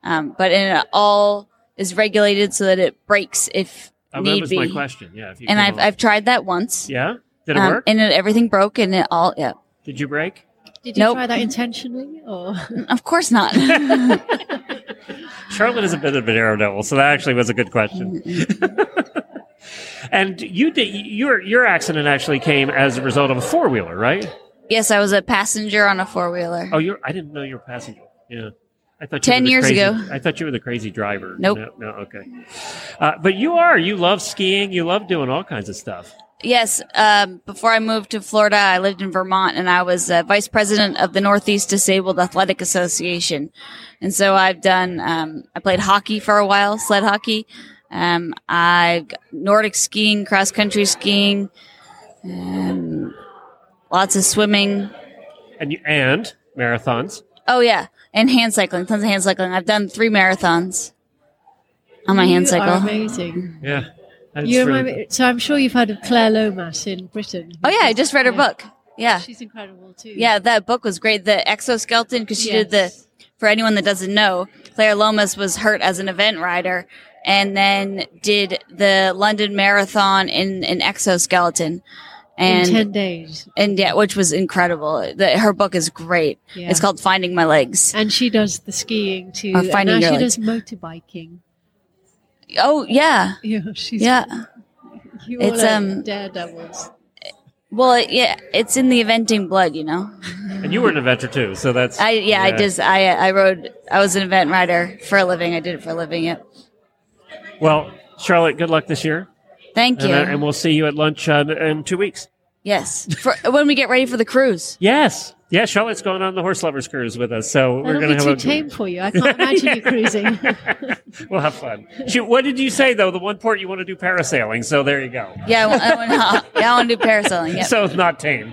Um, but it all is regulated so that it breaks if Oh, need that was be. my question. Yeah, if you And I've, on. I've tried that once. yeah. Did it Um, work? And it, everything broke and it all, yeah. Did you break? Did you Nope. try that intentionally, or <laughs> Of course not. <laughs> <laughs> Charlotte is a bit of an daredevil, so that actually was a good question. <laughs> and you did your your accident actually came as a result of a four wheeler, right? yes, I was a passenger on a four wheeler. Oh, you're I didn't know you were a passenger. Yeah. I thought you 10 years crazy- ago. I thought you were the crazy driver. Nope. No, no okay. Uh, but you are. You love skiing. You love doing all kinds of stuff. Yes, um, before I moved to Florida, I lived in Vermont and I was uh, vice president of the Northeast Disabled Athletic Association. And so I've done, um, I played hockey for a while, sled hockey. Um, I've Nordic skiing, cross country skiing, um, lots of swimming. And you, and marathons. Oh yeah, and hand cycling, tons of hand cycling. I've done three marathons on my hand cycle. Are amazing. Yeah. That's You really- remind me, so I'm sure you've heard of Claire Lomas in Britain. Oh yeah, I just read her book. Yeah, She's incredible too. yeah, that book was great. The exoskeleton because she did the. For anyone that doesn't know, Claire Lomas was hurt as an event rider, and then did the London Marathon in an exoskeleton. And in ten days. and yeah, which was incredible. The, her book is great. Yeah. It's called Finding My Legs. And she does the skiing too. Or and finding now your she legs. does motorbiking. Oh yeah, <laughs> Yeah, she's yeah. You It's, all um, daredevils. Well, it- yeah, it's in the eventing blood, you know. And you were an eventer too, so that's. I yeah, I just I I rode. I was an event rider for a living. I did it for a living. Yeah. Well, Charlotte, good luck this year. Thank you. And, uh, and we'll see you at lunch uh, in two weeks. yes, for when we get ready for the cruise. Yes. Yeah, Charlotte's going on the horse lovers cruise with us, so we're That'll going be to too have a. tame for you. I can't imagine you cruising. <laughs> We'll have fun. Shoot, what did you say though? The one port you want to do parasailing, so there you go. Yeah, I want, I yeah, I want to do parasailing. Yep. <laughs> So it's not tame.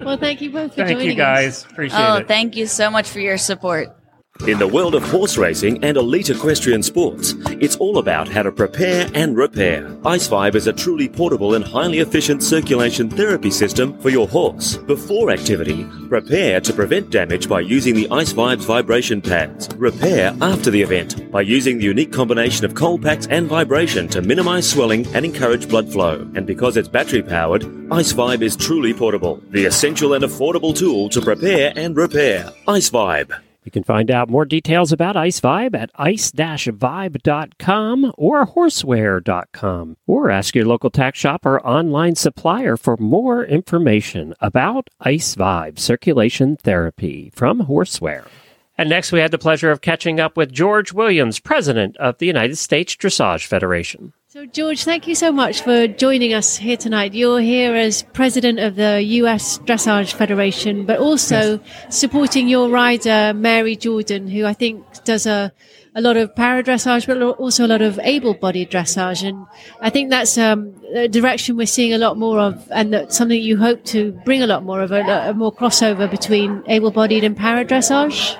well, thank you both for Thank joining you guys. Appreciate it. oh, it. thank you so much for your support. In the world of horse racing and elite equestrian sports, it's all about how to prepare and repair. Ice Vibe is a truly portable and highly efficient circulation therapy system for your horse. Before activity, prepare to prevent damage by using the Ice Vibe's vibration pads. Repair after the event by using the unique combination of cold packs and vibration to minimize swelling and encourage blood flow. And because it's battery powered, Ice Vibe is truly portable, the essential and affordable tool to prepare and repair. Ice Vibe. You can find out more details about Ice Vibe at ice-vibe.com or horseware.com or ask your local tack shop or online supplier for more information about Ice Vibe circulation therapy from Horseware. And next we had the pleasure of catching up with George Williams, president of the United States Dressage Federation. So, George, thank you so much for joining us here tonight. You're here as president of the U.S. Dressage Federation, but also supporting your rider, Mary Jordan, who I think does a, a lot of para dressage, but also a lot of able bodied dressage. And I think that's um, a direction we're seeing a lot more of, and that's something you hope to bring a lot more of, a, a more crossover between able bodied and para dressage.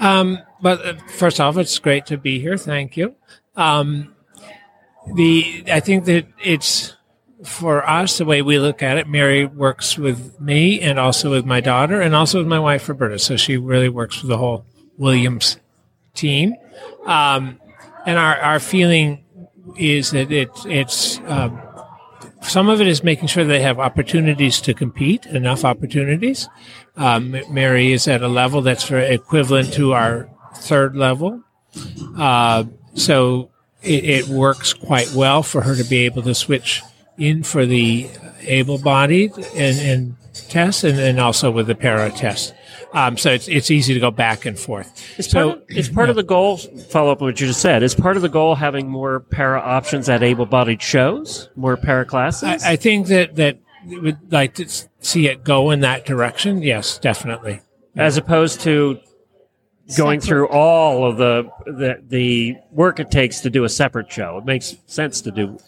Um, but uh, first off, it's great to be here. Thank you. Um, the I think that it's for us the way we look at it. Mary works with me and also with my daughter and also with my wife Roberta. So she really works with the whole Williams team. Um, and our our feeling is that it's it's um, some of it is making sure they have opportunities to compete, enough opportunities. Um, Mary is at a level that's equivalent to our third level. Uh, so it, it, works quite well for her to be able to switch in for the able-bodied and, and test, and then also with the para test. Um, so it's it's easy to go back and forth. Is so part, of, is part of the goal? Follow up on what you just said. Is part of the goal having more para options at able-bodied shows, more para classes? I, I think that that would like to see it go in that direction. Yes, definitely. As opposed to going through all of the, the the work it takes to do a separate show. It makes sense to do.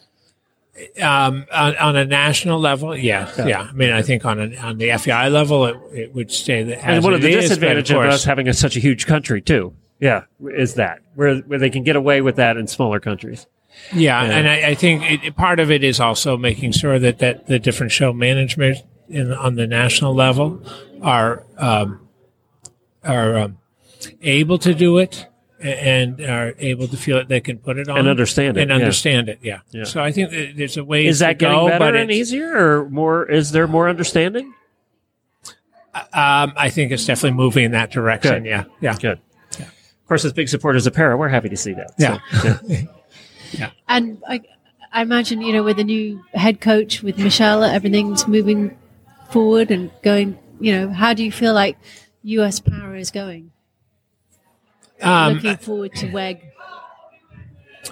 Um, on, on, a national level, yeah, yeah, yeah. I mean, I think on a, on the FEI level, it, it would stay the. And one of the disadvantages of, of us having a, such a huge country too, yeah, is that where where they can get away with that in smaller countries. Yeah, yeah. and I, I think it, part of it is also making sure that, that the different show management in, on the national level are um, are um, able to do it and are able to feel it, they can put it on and understand it and yeah. understand it. Yeah. yeah. So I think that there's a way. Is that getting go, better and easier, or more? Is there more understanding? Um, I think it's definitely moving in that direction. Good. Yeah. Yeah. Good. Yeah. Of course, as big supporters of para, we're happy to see that. Yeah. So, yeah. <laughs> yeah. And I, I imagine you know with the new head coach with Michel, everything's moving forward and going. You know, how do you feel like U.S. Para is going? Um, Looking forward to WEG.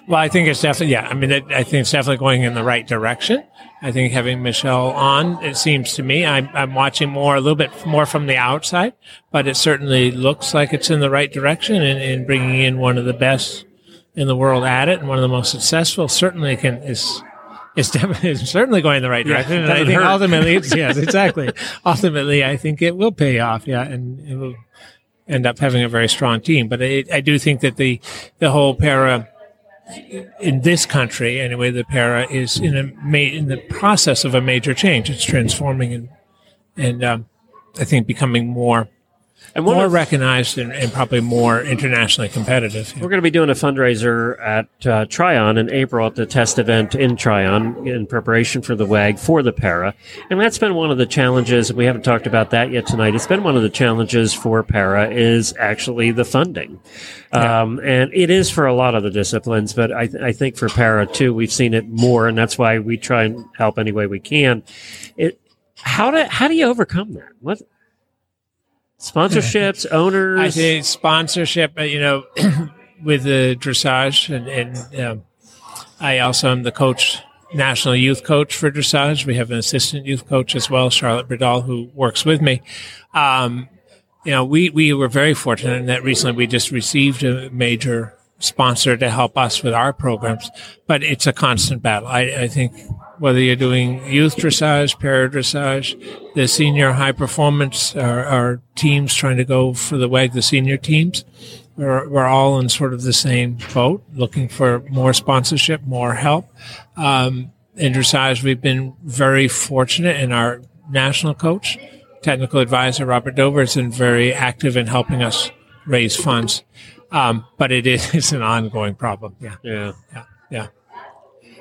Well, I think it's definitely yeah. I mean, it, I think it's definitely going in the right direction. I think having Michel on, it seems to me, I'm, I'm watching more a little bit more from the outside, but it certainly looks like it's in the right direction and, and bringing in one of the best in the world at it and one of the most successful. Certainly can is is <laughs> definitely certainly going in the right direction. Yeah, and I think hurt. ultimately, it's, yes, <laughs> exactly. ultimately, I think it will pay off. Yeah, and it will end up having a very strong team. But I, I do think that the the whole para in this country anyway, the para is in a ma- in the process of a major change. It's transforming and and um, I think becoming more and more of, recognized and, and, probably more internationally competitive. We're going to be doing a fundraiser at uh, Tryon in April at the test event in Tryon in preparation for the WEG for the para. And that's been one of the challenges. We haven't talked about that yet tonight. It's been one of the challenges for para is actually the funding. Yeah. Um, and it is for a lot of the disciplines, but I, th- I think for para too, we've seen it more. And that's why we try and help any way we can. It, how do, how do you overcome that? What, sponsorships, <laughs> owners. I think sponsorship. You know, <clears throat> with the dressage, and, and um, I also am the coach national youth coach for dressage. We have an assistant youth coach as well, Charlotte Bredahl, who works with me. Um, you know, we, we were very fortunate in that recently we just received a major sponsor to help us with our programs, but it's a constant battle. I, I think whether you're doing youth dressage, para dressage, the senior high performance, our, our teams trying to go for the WEG, the senior teams, we're, we're all in sort of the same boat, looking for more sponsorship, more help. Um, in dressage, we've been very fortunate in our national coach, technical advisor Robert Dover has been very active in helping us raise funds. Um, but it <laughs> is it's an ongoing problem. Yeah. Yeah. Yeah. Yeah.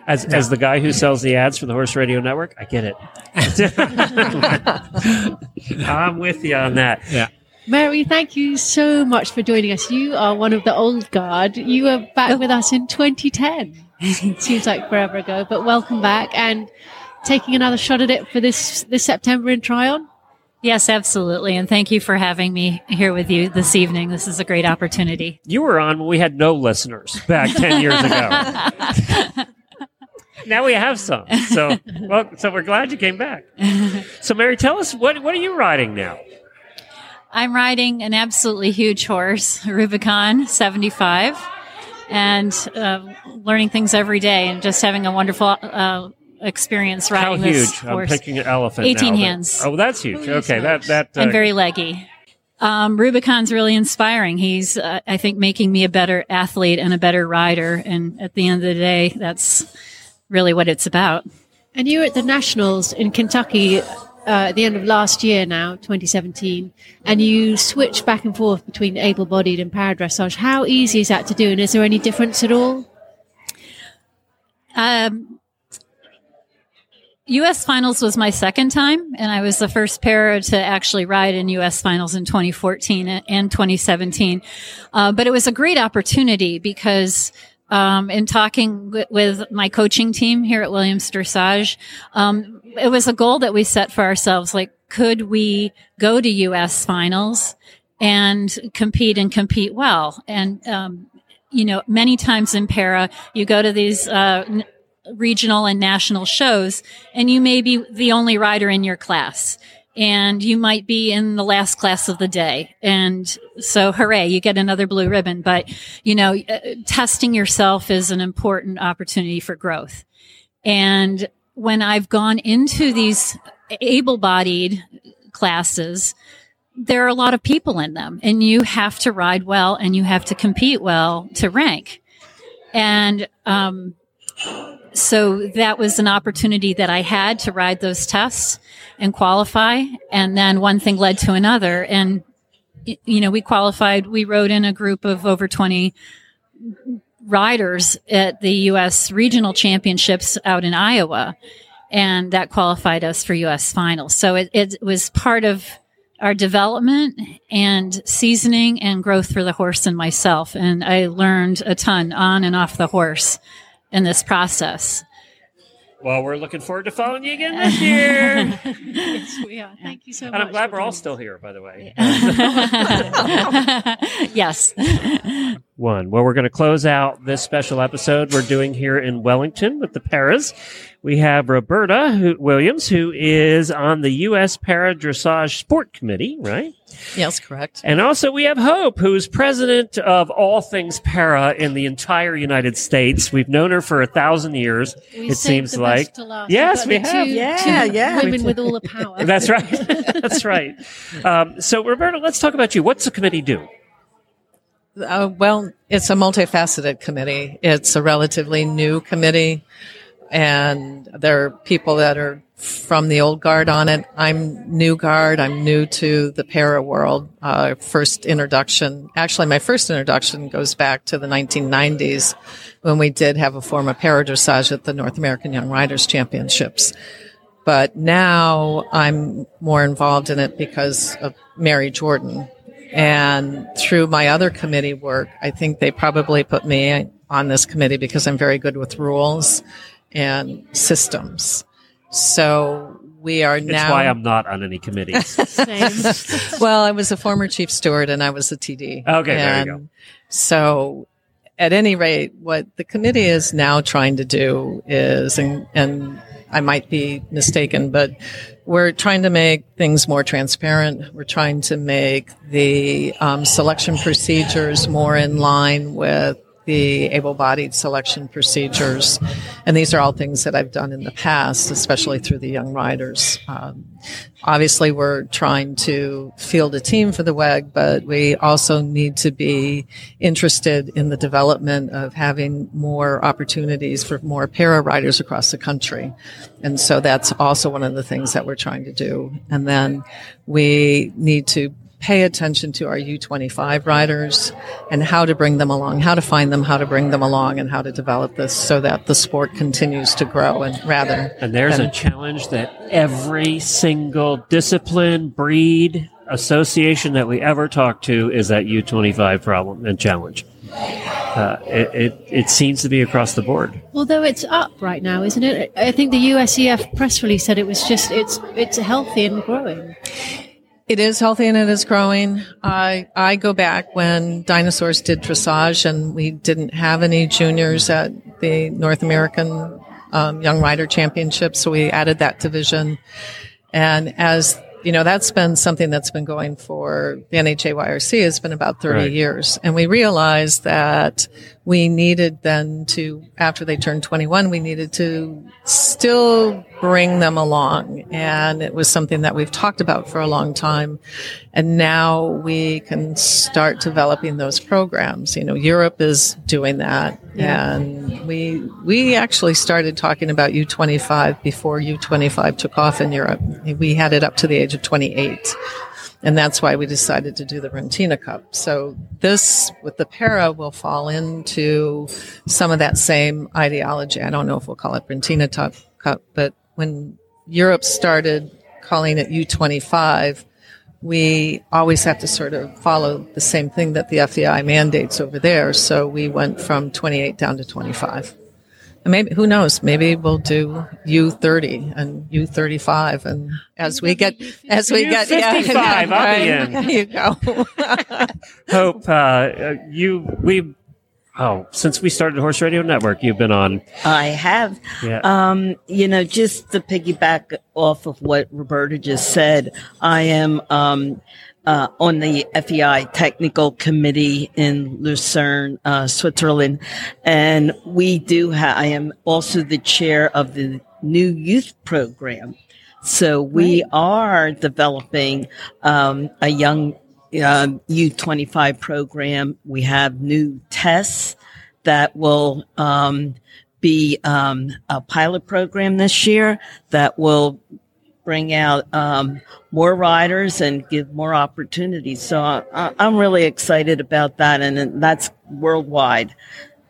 As, Yeah. as the guy who sells the ads for the Horse Radio Network, I get it. <laughs> I'm with you on that. Yeah. Mary, thank you so much for joining us. You are one of the old guard. You were back with us in 2010. <laughs> Seems like forever ago, but welcome back and taking another shot at it for this this September in Tryon. Yes, absolutely. And thank you for having me here with you this evening. This is a great opportunity. You were on when we had no listeners back 10 years ago. <laughs> now we have some. So, <laughs> well, so we're glad you came back. So, Mary, tell us what what are you riding now? I'm riding an absolutely huge horse, Rubicon 75, and uh, learning things every day and just having a wonderful uh, experience How riding this huge? I'm picking an elephant. 18 now, but- hands. Oh, that's huge. Okay, that that uh, and very leggy. Um, Rubicon's really inspiring. He's, uh, I think, making me a better athlete and a better rider. And at the end of the day, that's really what it's about. And you were at the Nationals in Kentucky uh, at the end of last year now, 2017, and you switched back and forth between able-bodied and para dressage. How easy is that to do, and is there any difference at all? Um, U.S. finals was my second time, and I was the first para to actually ride in U.S. finals in 2014 and 2017. Uh, but it was a great opportunity because um, in talking with, with my coaching team here at Williams Dressage, um, it was a goal that we set for ourselves. Like, could we go to U.S. finals and compete and compete well? And um, you know, many times in para, you go to these uh, n- regional and national shows, and you may be the only rider in your class. And you might be in the last class of the day. And so hooray, you get another blue ribbon. But, you know, uh, testing yourself is an important opportunity for growth. And when I've gone into these able bodied classes, there are a lot of people in them and you have to ride well and you have to compete well to rank. And, um, so that was an opportunity that I had to ride those tests and qualify. And then one thing led to another. And, you know, we qualified, we rode in a group of over 20 riders at the U.S. regional championships out in Iowa. And that qualified us for U.S. finals. So it, it was part of our development and seasoning and growth for the horse and myself. And I learned a ton on and off the horse in this process. Well, we're looking forward to following you again this year. <laughs> yes, we are. Thank you so and much. And I'm glad we're all still here, by the way. <laughs> <laughs> yes. One. Well, we're going to close out this special episode we're doing here in Wellington with the Paras. We have Roberta who, Williams, who is on the U.S. Para Dressage Sport Committee, right? Yes, correct. And also we have Hope, who's president of all things para in the entire United States. We've known her for a thousand years. We it seems the like best to last. yes, we We've got have. two- Yeah, two yeah. Women with all the power. <laughs> That's right. That's right. Um, so, Roberta, let's talk about you. What's the committee do? Uh, well, it's a multifaceted committee. It's a relatively new committee, and there are people that are from the old guard on it. I'm new guard. I'm new to the para world. Uh, first introduction, actually, my first introduction goes back to the 1990s when we did have a form of para dressage at the North American Young Riders Championships. But now I'm more involved in it because of Mary Jordan. And through my other committee work, I think they probably put me on this committee because I'm very good with rules and systems. So we are It's now. why I'm not on any committees. <laughs> <laughs> well, I was a former chief steward and I was a TD. Okay, there you And So at any rate, what the committee is now trying to do is, and, and I might be mistaken, but we're trying to make things more transparent. We're trying to make the um, selection procedures more in line with the able-bodied selection procedures, and these are all things that I've done in the past, especially through the young riders. Um, obviously, we're trying to field a team for the WEG, but we also need to be interested in the development of having more opportunities for more para riders across the country, and so that's also one of the things that we're trying to do. And then we need to pay attention to our U25 riders and how to bring them along, how to find them, how to bring them along, and how to develop this so that the sport continues to grow and rather. And there's than- a challenge that every single discipline, breed, association that we ever talk to is that U25 problem and challenge. Uh, it, it, it seems to be across the board. Although it's up right now, isn't it? I think the USEF press release said it was just it's it's healthy and growing. It is healthy and it is growing. I I go back when dinosaurs did dressage and we didn't have any juniors at the North American um, Young Rider Championship, so we added that division. And as you know, that's been something that's been going for the NHAYRC has been about 30 Right. years. And we realized that we needed then to, after they turned 21, we needed to still bring them along. And it was something that we've talked about for a long time. And now we can start developing those programs. You know, Europe is doing that. Yeah. And we, we actually started talking about U25 before U25 took off in Europe. We had it up to the age of 28. And that's why we decided to do the Brentina Cup. So this with the para will fall into some of that same ideology. I don't know if we'll call it Brentina Cup, Cup, but when Europe started calling it U25, we always have to sort of follow the same thing that the FEI mandates over there. So we went from 28 down to 25. And maybe, who knows, maybe we'll do U30 and U35. And as we get, as we get, U55, I'll be right, in. There you go. <laughs> Hope, uh, uh, you, we, oh, since we started Horse Radio Network, you've been on. I have. Yeah. Um, you know, just to piggyback off of what Roberta just said, I am um, uh, on the FEI technical committee in Lucerne, uh, Switzerland, and we do. Ha- I am also the chair of the new youth program. So we are developing um, a young um, U25 program. We have new tests that will um, be um, a pilot program this year that will bring out um, more riders and give more opportunities. So I, I'm really excited about that, and that's worldwide.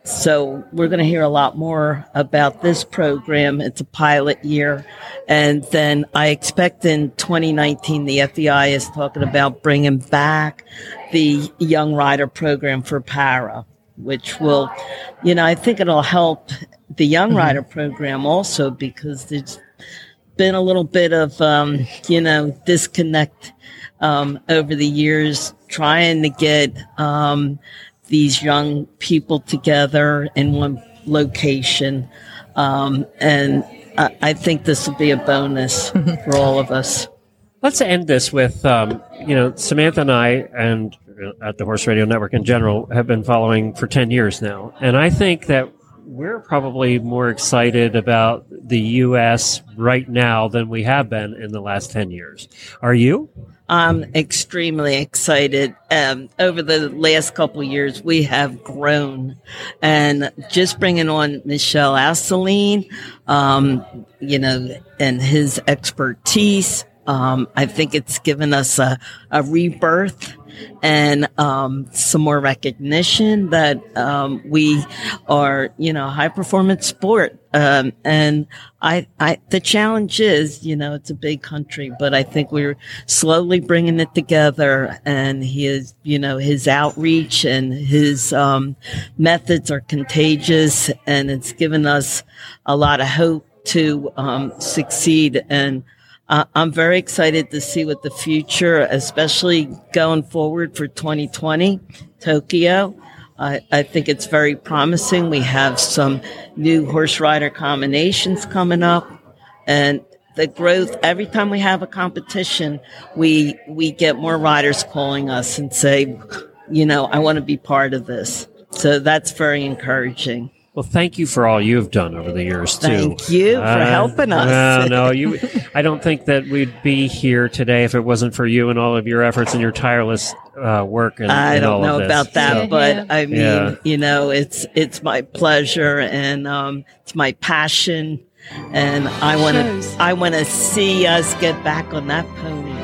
So we're going to hear a lot more about this program. It's a pilot year. And then I expect in 2019, the FEI is talking about bringing back the young rider program for para, which will, you know, I think it'll help the young rider program also because there's been a little bit of, um, you know, disconnect um, over the years trying to get um, these young people together in one location. Um, and I, I think this will be a bonus <laughs> for all of us. Let's end this with, um, you know, Samantha and I, and uh, at the Horse Radio Network in general, have been following for 10 years now. And I think that we're probably more excited about the U.S. right now than we have been in the last 10 years. Are you? I'm extremely excited. Um, over the last couple years, we have grown, and just bringing on Michel Assouline, um, you know, and his expertise. Um, I think it's given us a, a rebirth and um, some more recognition that um, we are, you know, high performance sport. Um, and I, I, the challenge is, you know, it's a big country, but I think we're slowly bringing it together. And his, you know, his outreach and his um, methods are contagious, and it's given us a lot of hope to um, succeed. And uh, I'm very excited to see what the future, especially going forward for 2020 Tokyo. I, I think it's very promising. We have some new horse rider combinations coming up and the growth every time we have a competition, we we get more riders calling us and say, you know, I want to be part of this. So that's very encouraging. Well, thank you for all you have done over the years too. Thank you for Uh, helping us. No, no, you. <laughs> I don't think that we'd be here today if it wasn't for you and all of your efforts and your tireless uh, work. And, I and don't all know of this. about that, So- but I mean, Yeah. you know, it's it's my pleasure and um, it's my passion, and I want to I want to see us get back on that pony.